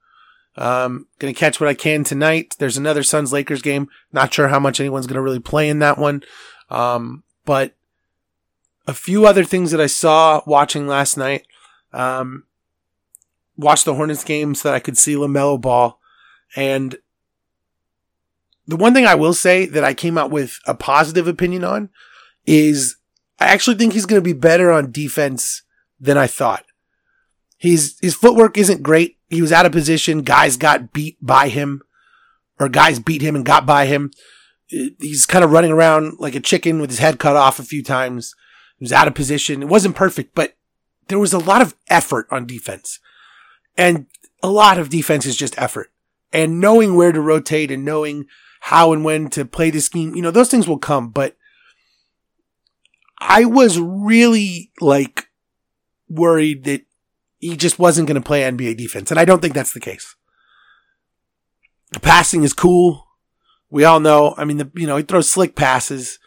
Speaker 1: Um, gonna catch what I can tonight. There's another Suns Lakers game. Not sure how much anyone's gonna really play in that one. Um, but a few other things that I saw watching last night. Um, watched the Hornets game so that I could see LaMelo Ball. And the one thing I will say that I came out with a positive opinion on is I actually think he's going to be better on defense than I thought. He's, his footwork isn't great. He was out of position. Guys got beat by him or guys beat him and got by him. He's kind of running around like a chicken with his head cut off a few times. He was out of position. It wasn't perfect, but there was a lot of effort on defense. And a lot of defense is just effort. And knowing where to rotate and knowing how and when to play the scheme, you know, those things will come. But I was really like worried that he just wasn't going to play NBA defense. And I don't think that's the case. The passing is cool. We all know. I mean, the, you know, he throws slick passes.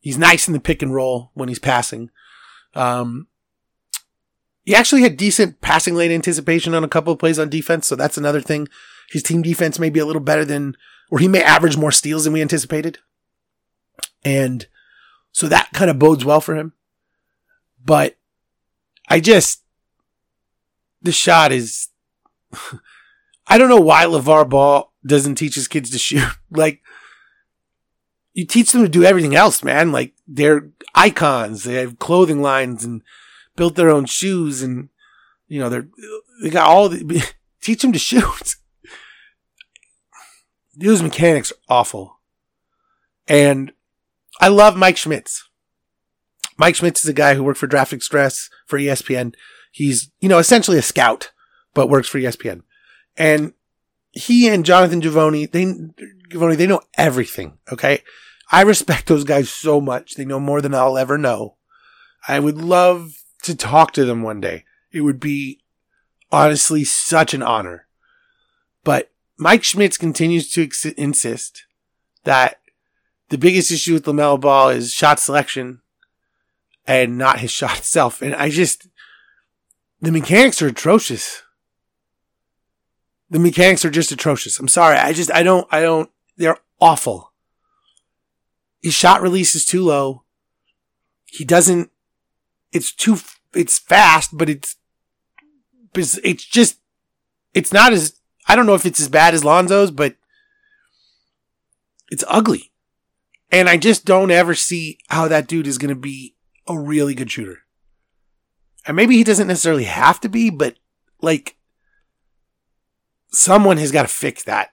Speaker 1: He's nice in the pick and roll when he's passing. Um, he actually had decent passing lane anticipation on a couple of plays on defense. So that's another thing. His team defense may be a little better than, or he may average more steals than we anticipated. And so that kind of bodes well for him. But I just, the shot is, I don't know why LeVar Ball doesn't teach his kids to shoot. like, you teach them to do everything else, man. Like, they're icons. They have clothing lines and built their own shoes and, you know, they're, they got all the, teach them to shoot. Those mechanics are awful. And I love Mike Schmitz. Mike Schmitz is a guy who worked for Draft Express for ESPN. He's, you know, essentially a scout, but works for ESPN. And he and Jonathan Givony, they, Givony, they know everything. Okay. I respect those guys so much. They know more than I'll ever know. I would love to talk to them one day. It would be honestly such an honor. But Mike Schmitz continues to ex- insist that the biggest issue with LaMelo Ball is shot selection and not his shot itself. And I just, the mechanics are atrocious. The mechanics are just atrocious. I'm sorry. I just, I don't, I don't, they're awful. His shot release is too low. He doesn't, it's too, it's fast, but it's, it's just, it's not as, I don't know if it's as bad as Lonzo's, but it's ugly. And I just don't ever see how that dude is going to be a really good shooter. And maybe he doesn't necessarily have to be, but like, someone has got to fix that.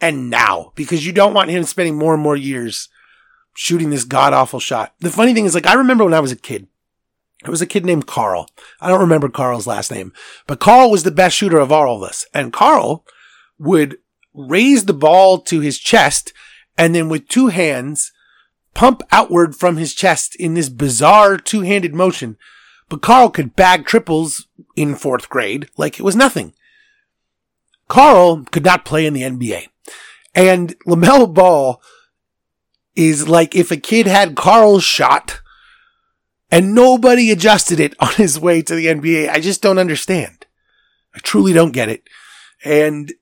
Speaker 1: And now, because you don't want him spending more and more years shooting this god awful shot. The funny thing is, like, I remember when I was a kid, it was a kid named Carl. I don't remember Carl's last name, but Carl was the best shooter of all of us. And Carl would raise the ball to his chest and then with two hands pump outward from his chest in this bizarre two-handed motion. But Carl could bag triples in fourth grade like it was nothing. Carl could not play in the NBA. And LaMelo Ball is like if a kid had Carl's shot and nobody adjusted it on his way to the NBA. I just don't understand. I truly don't get it. And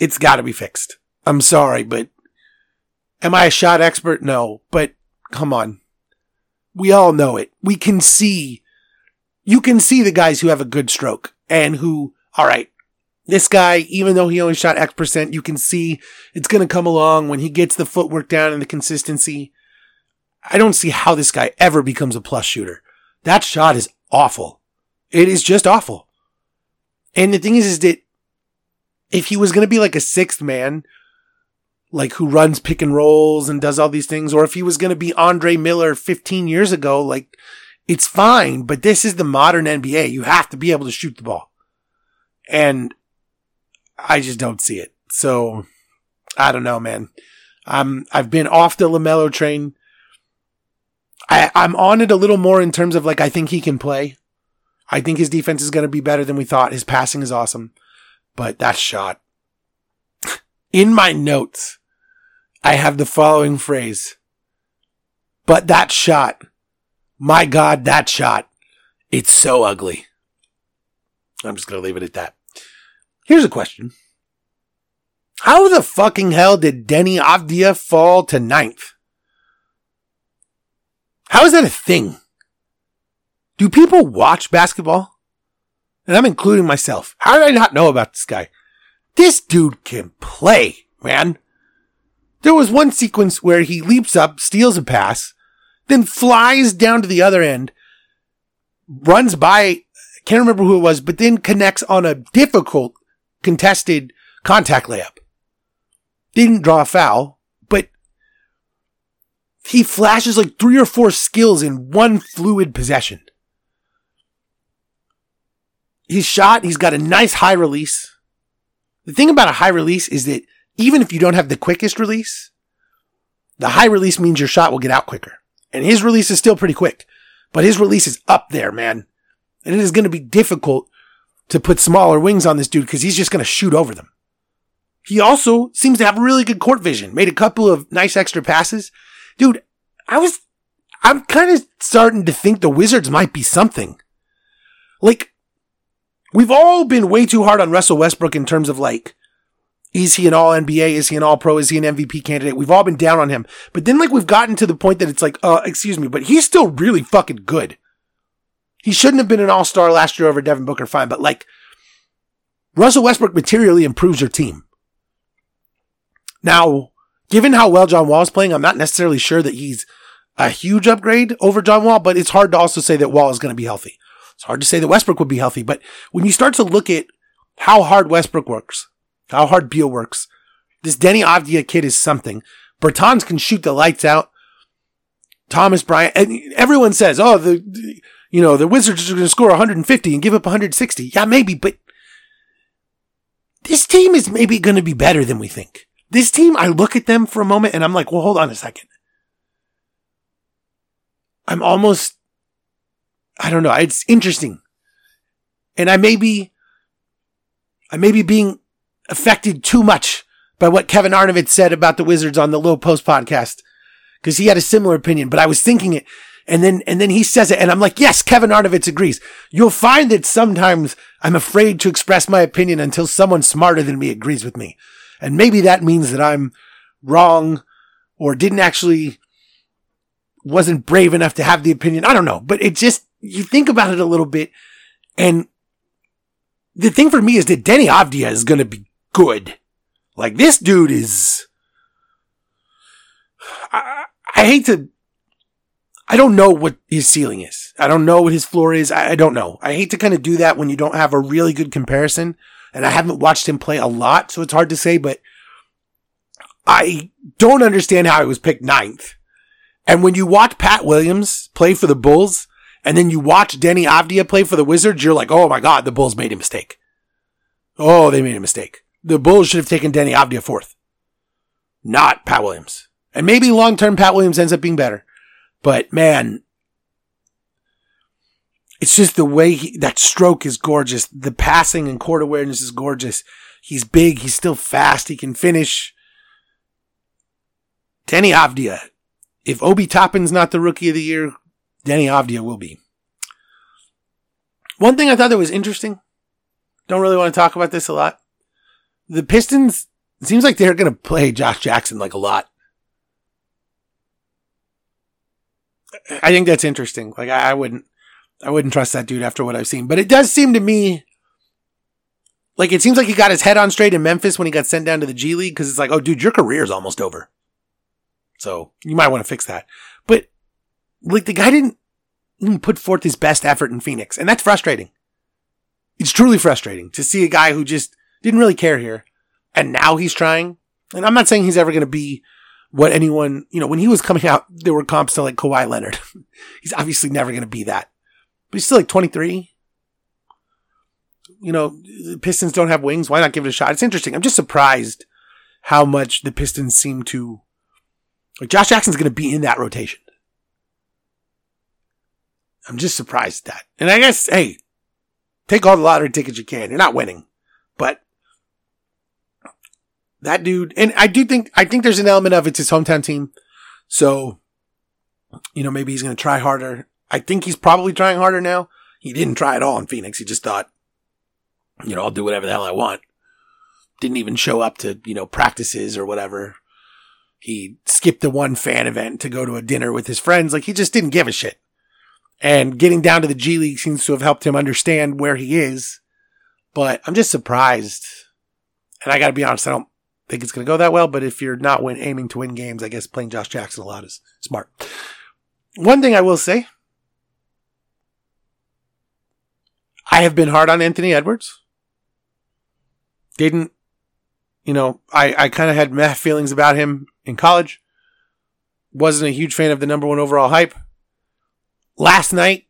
Speaker 1: it's got to be fixed. I'm sorry, but Am I a shot expert? No, but come on. We all know it. We can see, you can see the guys who have a good stroke and who, all right, this guy, even though he only shot X percent, you can see it's going to come along when he gets the footwork down and the consistency. I don't see how this guy ever becomes a plus shooter. That shot is awful. It is just awful. And the thing is, is that if he was going to be like a sixth man, like who runs pick and rolls and does all these things, or if he was going to be Andre Miller 15 years ago, like it's fine, but this is the modern NBA. You have to be able to shoot the ball. And I just don't see it. So I don't know, man. I'm, I've been off the LaMelo train. I, I'm on it a little more in terms of like, I think he can play. I think his defense is going to be better than we thought. His passing is awesome, but that shot in my notes, I have the following phrase. But that shot, my God, that shot, it's so ugly. I'm just going to leave it at that. Here's a question. How the fucking hell did Deni Avdija fall to ninth? How is that a thing? Do people watch basketball? And I'm including myself. How did I not know about this guy? This dude can play, man. There was one sequence where he leaps up, steals a pass, then flies down to the other end, runs by, can't remember who it was, but then connects on a difficult contested contact layup. Didn't draw a foul, but he flashes like three or four skills in one fluid possession. His shot, he's got a nice high release. The thing about a high release is that even if you don't have the quickest release, the high release means your shot will get out quicker. And his release is still pretty quick, but his release is up there, man. And it is going to be difficult to put smaller wings on this dude because he's just going to shoot over them. He also seems to have really good court vision, made a couple of nice extra passes. Dude, I was, I'm kind of starting to think the Wizards might be something. Like, we've all been way too hard on Russell Westbrook in terms of like, is he an all NBA? Is he an all pro? Is he an MVP candidate? We've all been down on him. But then like we've gotten to the point that it's like, uh, excuse me, but he's still really fucking good. He shouldn't have been an all star last year over Devin Booker, fine, but like, Russell Westbrook materially improves your team. Now, given how well John Wall is playing, I'm not necessarily sure that he's a huge upgrade over John Wall, but it's hard to also say that Wall is going to be healthy. It's hard to say that Westbrook would be healthy, but when you start to look at how hard Westbrook works, how hard Beal works, this Deni Avdija kid is something. Bertans can shoot the lights out. Thomas Bryant, and everyone says, oh, the, the you know, the Wizards are going to score 150 and give up 160. Yeah, maybe, but this team is maybe going to be better than we think. This team, I look at them for a moment and I'm like, well, hold on a second. I'm almost, I don't know. It's interesting. And I may be, I may be being affected too much by what Kevin Arnovitz said about the Wizards on the Lowe Post podcast. Cause he had a similar opinion, but I was thinking it and then, and then he says it and I'm like, yes, Kevin Arnovitz agrees. You'll find that sometimes I'm afraid to express my opinion until someone smarter than me agrees with me. And maybe that means that I'm wrong or didn't actually, wasn't brave enough to have the opinion. I don't know, but it just, you think about it a little bit and the thing for me is that Deni Avdija is going to be good. Like this dude is, I, I hate to I don't know what his ceiling is. I don't know what his floor is. I, I don't know. I hate to kind of do that when you don't have a really good comparison. And I haven't watched him play a lot, so it's hard to say, but I don't understand how he was picked ninth. And when you watch Pat Williams play for the Bulls, and then you watch Deni Avdija play for the Wizards, you're like, oh my God, the Bulls made a mistake. Oh, they made a mistake. The Bulls should have taken Deni Avdija fourth, not Pat Williams. And maybe long term Pat Williams ends up being better. But man, it's just the way he, that stroke is gorgeous. The passing and court awareness is gorgeous. He's big. He's still fast. He can finish. Deni Avdija. If Obi Toppin's not the rookie of the year, Deni Avdija will be. One thing I thought that was interesting. Don't really want to talk about this a lot. The Pistons, seems like they're going to play Josh Jackson like a lot. I think that's interesting. Like I, wouldn't, I wouldn't trust that dude after what I've seen. But it does seem to me like it seems like he got his head on straight in Memphis when he got sent down to the G League because it's like, oh, dude, your career's almost over. So you might want to fix that. But like the guy didn't put forth his best effort in Phoenix, and that's frustrating. It's truly frustrating to see a guy who just didn't really care here, and now he's trying. And I'm not saying he's ever going to be what anyone, you know, when he was coming out, there were comps to like Kawhi Leonard. he's obviously never going to be that. But he's still like 23. You know, the Pistons don't have wings. Why not give it a shot? It's interesting. I'm just surprised how much the Pistons seem to. Like Josh Jackson's going to be in that rotation. I'm just surprised at that. And I guess, hey, take all the lottery tickets you can. You're not winning. But that dude, and I do think, I think there's an element of it's his hometown team. So, you know, maybe he's going to try harder. I think he's probably trying harder now. He didn't try at all in Phoenix. He just thought, you know, I'll do whatever the hell I want. Didn't even show up to, you know, practices or whatever. He skipped the one fan event to go to a dinner with his friends. Like he just didn't give a shit. And getting down to the G League seems to have helped him understand where he is. But I'm just surprised. And I gotta be honest, I don't think it's going to go that well. But if you're not win- aiming to win games, I guess playing Josh Jackson a lot is smart. One thing I will say, I have been hard on Anthony Edwards. Didn't, you know, I, I kind of had meh feelings about him in college. Wasn't a huge fan of the number one overall hype. Last night,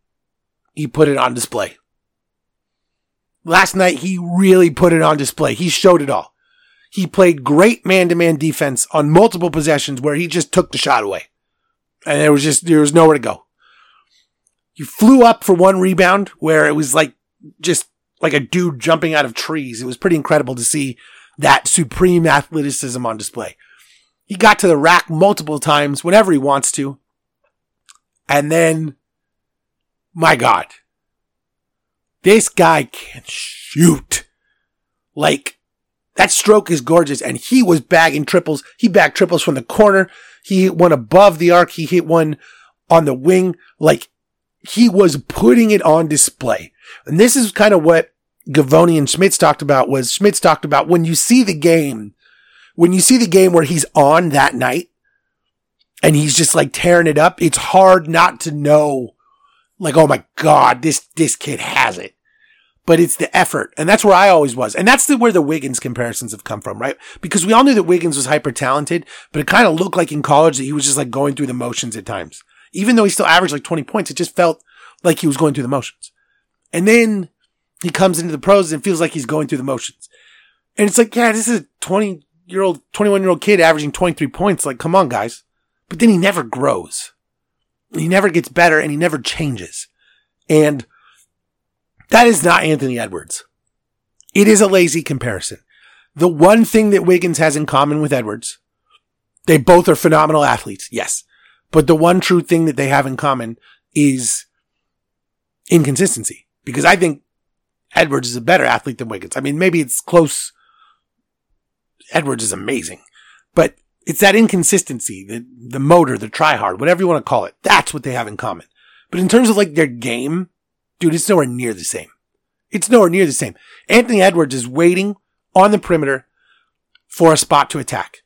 Speaker 1: he put it on display. Last night, he really put it on display. He showed it all. He played great man to man defense on multiple possessions where he just took the shot away. And there was just, there was nowhere to go. He flew up for one rebound where it was like just like a dude jumping out of trees. It was pretty incredible to see that supreme athleticism on display. He got to the rack multiple times whenever he wants to. And then, my God, this guy can shoot. Like, that stroke is gorgeous. And he was bagging triples. He bagged triples from the corner. He hit one above the arc. He hit one on the wing. Like he was putting it on display. And this is kind of what Givony and Schmitz talked about was Schmitz talked about when you see the game, when you see the game where he's on that night and he's just like tearing it up, it's hard not to know like, oh my God, this, this kid has it but it's the effort. And that's where I always was. And that's the, where the Wiggins comparisons have come from, right? Because we all knew that Wiggins was hyper talented, but it kind of looked like in college that he was just like going through the motions at times. Even though he still averaged like 20 points, it just felt like he was going through the motions. And then he comes into the pros and feels like he's going through the motions. And it's like, yeah, this is a 20 year old, 21 year old kid averaging 23 points. Like, come on, guys. But then he never grows. He never gets better and he never changes. And that is not Anthony Edwards. It is a lazy comparison. The one thing that Wiggins has in common with Edwards, they both are phenomenal athletes, yes. But the one true thing that they have in common is inconsistency. Because I think Edwards is a better athlete than Wiggins. I mean, maybe it's close. Edwards is amazing, but it's that inconsistency, the, the motor, the try hard, whatever you want to call it. That's what they have in common. But in terms of like their game, Dude, it's nowhere near the same. It's nowhere near the same. Anthony Edwards is waiting on the perimeter for a spot to attack.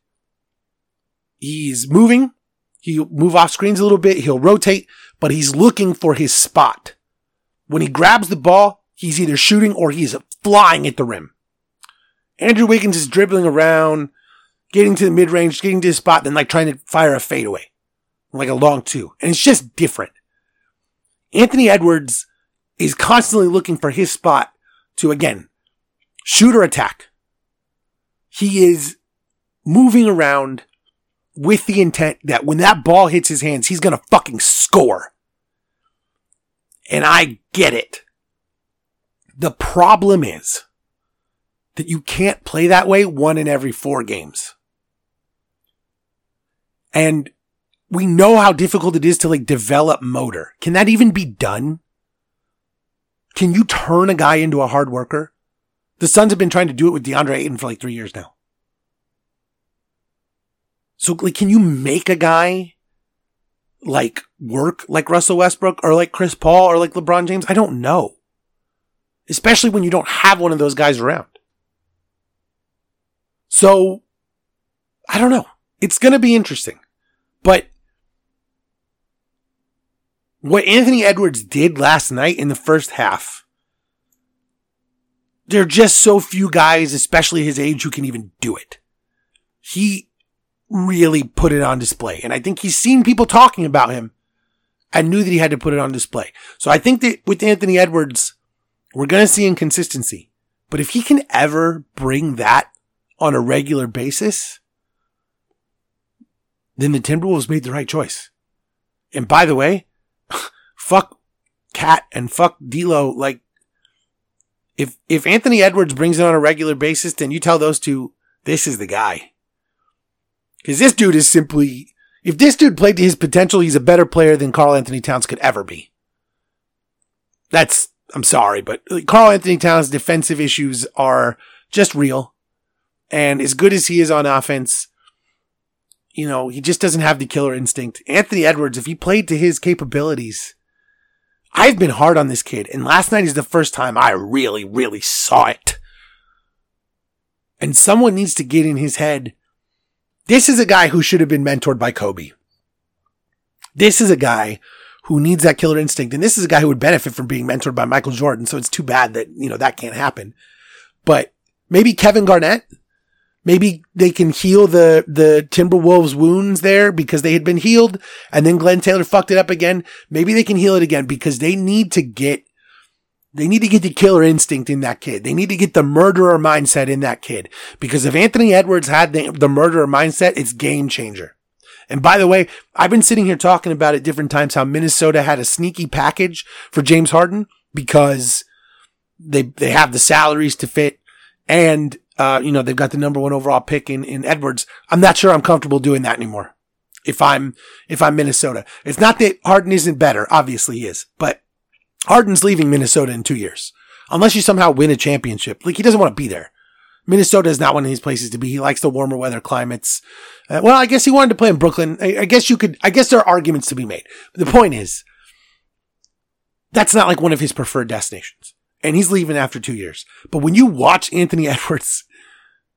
Speaker 1: He's moving. He'll move off screens a little bit. He'll rotate, but he's looking for his spot. When he grabs the ball, he's either shooting or he's flying at the rim. Andrew Wiggins is dribbling around, getting to the mid range, getting to his spot, then like trying to fire a fadeaway, like a long two. And it's just different. Anthony Edwards is constantly looking for his spot to again shoot or attack. He is moving around with the intent that when that ball hits his hands, he's going to fucking score. And I get it. The problem is that you can't play that way one in every four games. And we know how difficult it is to like develop motor. Can that even be done? Can you turn a guy into a hard worker? The Suns have been trying to do it with DeAndre Ayton for like three years now. So, like, can you make a guy like work like Russell Westbrook or like Chris Paul or like LeBron James? I don't know. Especially when you don't have one of those guys around. So, I don't know. It's going to be interesting. But what Anthony Edwards did last night in the first half, there are just so few guys, especially his age, who can even do it. He really put it on display. And I think he's seen people talking about him and knew that he had to put it on display. So I think that with Anthony Edwards, we're going to see inconsistency. But if he can ever bring that on a regular basis, then the Timberwolves made the right choice. And by the way, fuck KAT and fuck D'Lo. Like, if if Anthony Edwards brings it on a regular basis, then you tell those two this is the guy. Because this dude is simply, if this dude played to his potential, he's a better player than Karl-Anthony Towns could ever be. That's, I'm sorry, but Karl-Anthony Towns' defensive issues are just real. And as good as he is on offense, you know, he just doesn't have the killer instinct. Anthony Edwards, if he played to his capabilities, I've been hard on this kid. And last night is the first time I really, really saw it. And someone needs to get in his head. This is a guy who should have been mentored by Kobe. This is a guy who needs that killer instinct. And this is a guy who would benefit from being mentored by Michael Jordan. So it's too bad that, you know, that can't happen. But maybe Kevin Garnett, Maybe they can heal the, the Timberwolves wounds there because they had been healed and then Glen Taylor fucked it up again. Maybe they can heal it again because they need to get, they need to get the killer instinct in that kid. They need to get the murderer mindset in that kid because if Anthony Edwards had the, the murderer mindset, it's game changer. And by the way, I've been sitting here talking about at different times how Minnesota had a sneaky package for James Harden because they, they have the salaries to fit and uh, you know, they've got the number one overall pick in, in Edwards. I'm not sure I'm comfortable doing that anymore. If I'm, if I'm Minnesota, it's not that Harden isn't better. Obviously he is, but Harden's leaving Minnesota in two years. Unless you somehow win a championship. Like he doesn't want to be there. Minnesota is not one of these places to be. He likes the warmer weather climates. Uh, well, I guess he wanted to play in Brooklyn. I, I guess you could, I guess there are arguments to be made. The point is, that's not like one of his preferred destinations and he's leaving after two years. But when you watch Anthony Edwards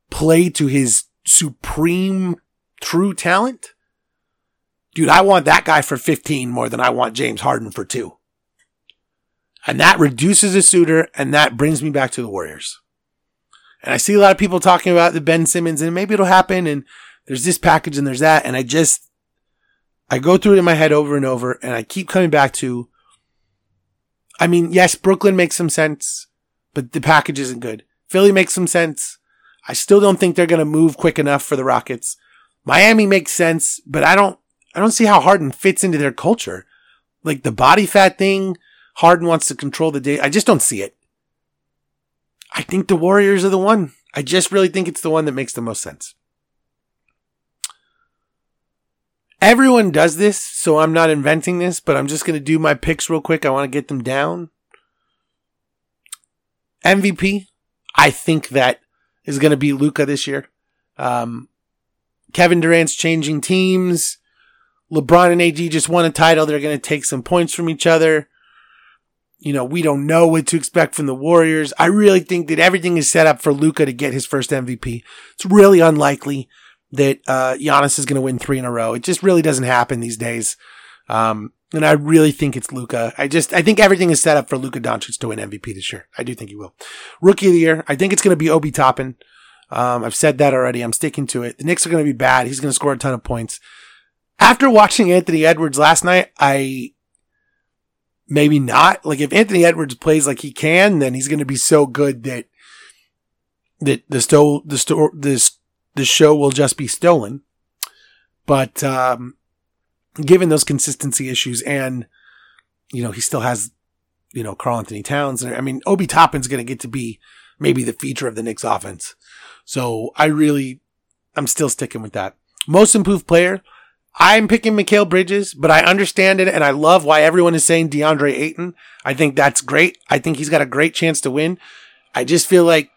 Speaker 1: play to his supreme true talent, dude, I want that guy for 15 more than I want James Harden for two. And that reduces a suitor and that brings me back to the Warriors. And I see a lot of people talking about the Ben Simmons and maybe it'll happen and there's this package and there's that. And I just, I go through it in my head over and over and I keep coming back to I mean, yes, Brooklyn makes some sense, but the package isn't good. Philly makes some sense. I still don't think they're going to move quick enough for the Rockets. Miami makes sense, but I don't, I don't see how Harden fits into their culture. Like the body fat thing, Harden wants to control the day. I just don't see it. I think the Warriors are the one. I just really think it's the one that makes the most sense. Everyone does this, so I'm not inventing this, but I'm just going to do my picks real quick. I want to get them down. MVP, I think that is going to be Luka this year. Um, Kevin Durant's changing teams. LeBron and AD just won a title. They're going to take some points from each other. You know, we don't know what to expect from the Warriors. I really think that everything is set up for Luka to get his first MVP. It's really unlikely that uh, Giannis is going to win three in a row. It just really doesn't happen these days. Um, and I really think it's Luka. I just, I think everything is set up for Luka Doncic to win MVP this year. I do think he will. Rookie of the year, I think it's going to be Obi Toppin. Um, I've said that already. I'm sticking to it. The Knicks are going to be bad. He's going to score a ton of points. After watching Anthony Edwards last night, I maybe not. Like if Anthony Edwards plays like he can, then he's going to be so good that that the sto the store this the show will just be stolen. But um, given those consistency issues, and you know, he still has you know Karl-Anthony Towns. and I mean, Obi Toppin's going to get to be maybe the feature of the Knicks offense. So I really, I'm still sticking with that. Most improved player. I'm picking Mikal Bridges, but I understand it and I love why everyone is saying DeAndre Ayton. I think that's great. I think he's got a great chance to win. I just feel like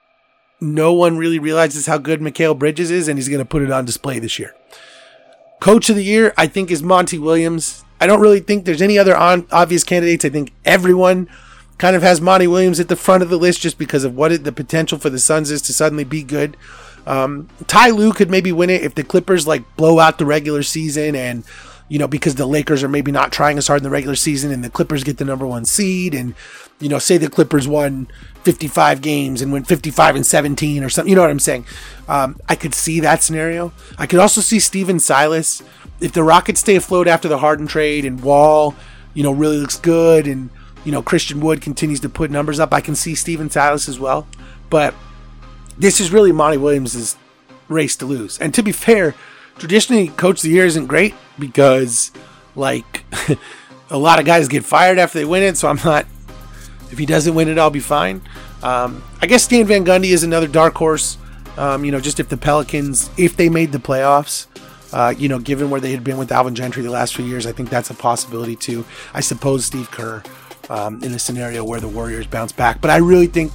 Speaker 1: no one really realizes how good Mikal Bridges is, and he's going to put it on display this year. Coach of the year, I think, is Monty Williams. I don't really think there's any other on, obvious candidates. I think everyone kind of has Monty Williams at the front of the list just because of what it, the potential for the Suns is to suddenly be good. Um, Ty Lue could maybe win it if the Clippers like blow out the regular season and you know because the Lakers are maybe not trying as hard in the regular season and the Clippers get the number one seed and you know say the Clippers won 55 games and went 55 and 17 or something. You know what I'm saying? Um, I could see that scenario. I could also see Stephen Silas if the Rockets stay afloat after the Harden trade and Wall, you know, really looks good and you know Christian Wood continues to put numbers up. I can see Stephen Silas as well, but this is really Monty Williams' race to lose. And to be fair, traditionally, Coach of the Year isn't great because, like, a lot of guys get fired after they win it. So I'm not. If he doesn't win it, I'll be fine. Um, I guess Stan Van Gundy is another dark horse. Um, you know, just if the Pelicans, if they made the playoffs, uh, you know, given where they had been with Alvin Gentry the last few years, I think that's a possibility too. I suppose Steve Kerr um, in a scenario where the Warriors bounce back. But I really think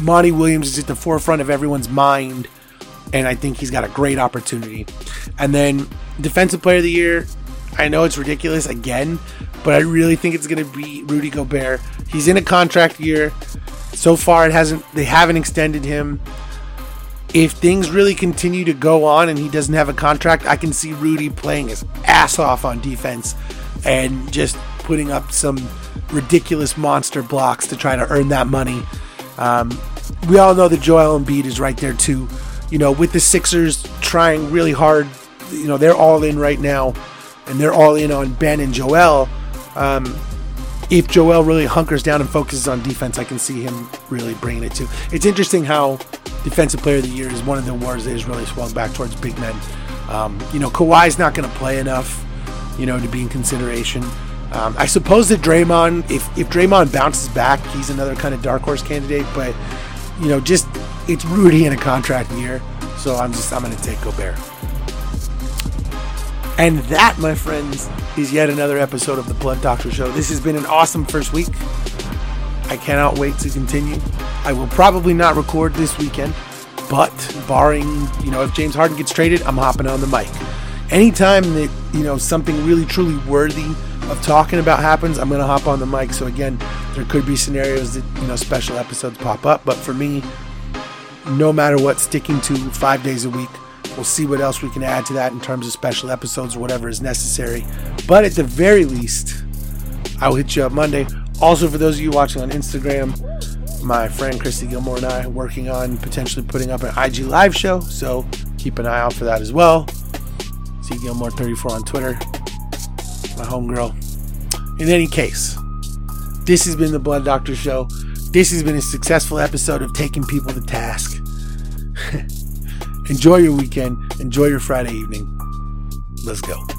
Speaker 1: Monty Williams is at the forefront of everyone's mind, and I think he's got a great opportunity. And then Defensive Player of the Year, I know it's ridiculous again, but I really think it's going to be Rudy Gobert. He's in a contract year. So far, it hasn't. They haven't extended him. If things really continue to go on and he doesn't have a contract, I can see Rudy playing his ass off on defense and just putting up some ridiculous monster blocks to try to earn that money um, we all know that Joel Embiid is right there too. You know, with the Sixers trying really hard, you know, they're all in right now, and they're all in on Ben and Joel. Um, if Joel really hunkers down and focuses on defense, I can see him really bringing it to. It's interesting how Defensive Player of the Year is one of the awards that has really swung back towards big men. Um, you know, Kawhi's not going to play enough, you know, to be in consideration. Um, I suppose that Draymond, if, if Draymond bounces back, he's another kind of dark horse candidate. But you know, just it's Rudy in a contract year, so I'm just I'm going to take Gobert. And that, my friends, is yet another episode of the Blunt Doctor Show. This has been an awesome first week. I cannot wait to continue. I will probably not record this weekend, but barring, you know, if James Harden gets traded, I'm hopping on the mic. Anytime that, you know, something really truly worthy of talking about happens, I'm going to hop on the mic. So again, there could be scenarios that you know special episodes pop up, but for me, no matter what, sticking to five days a week. We'll see what else we can add to that in terms of special episodes or whatever is necessary. But at the very least, I'll hit you up Monday. Also, for those of you watching on Instagram, my friend Christy Gilmore and I are working on potentially putting up an IG live show, so keep an eye out for that as well. See Gilmore34 on Twitter my homegirl. In any case, this has been the Blunt Doctor Show. This has been a successful episode of taking people to task. Enjoy your weekend. Enjoy your Friday evening. Let's go.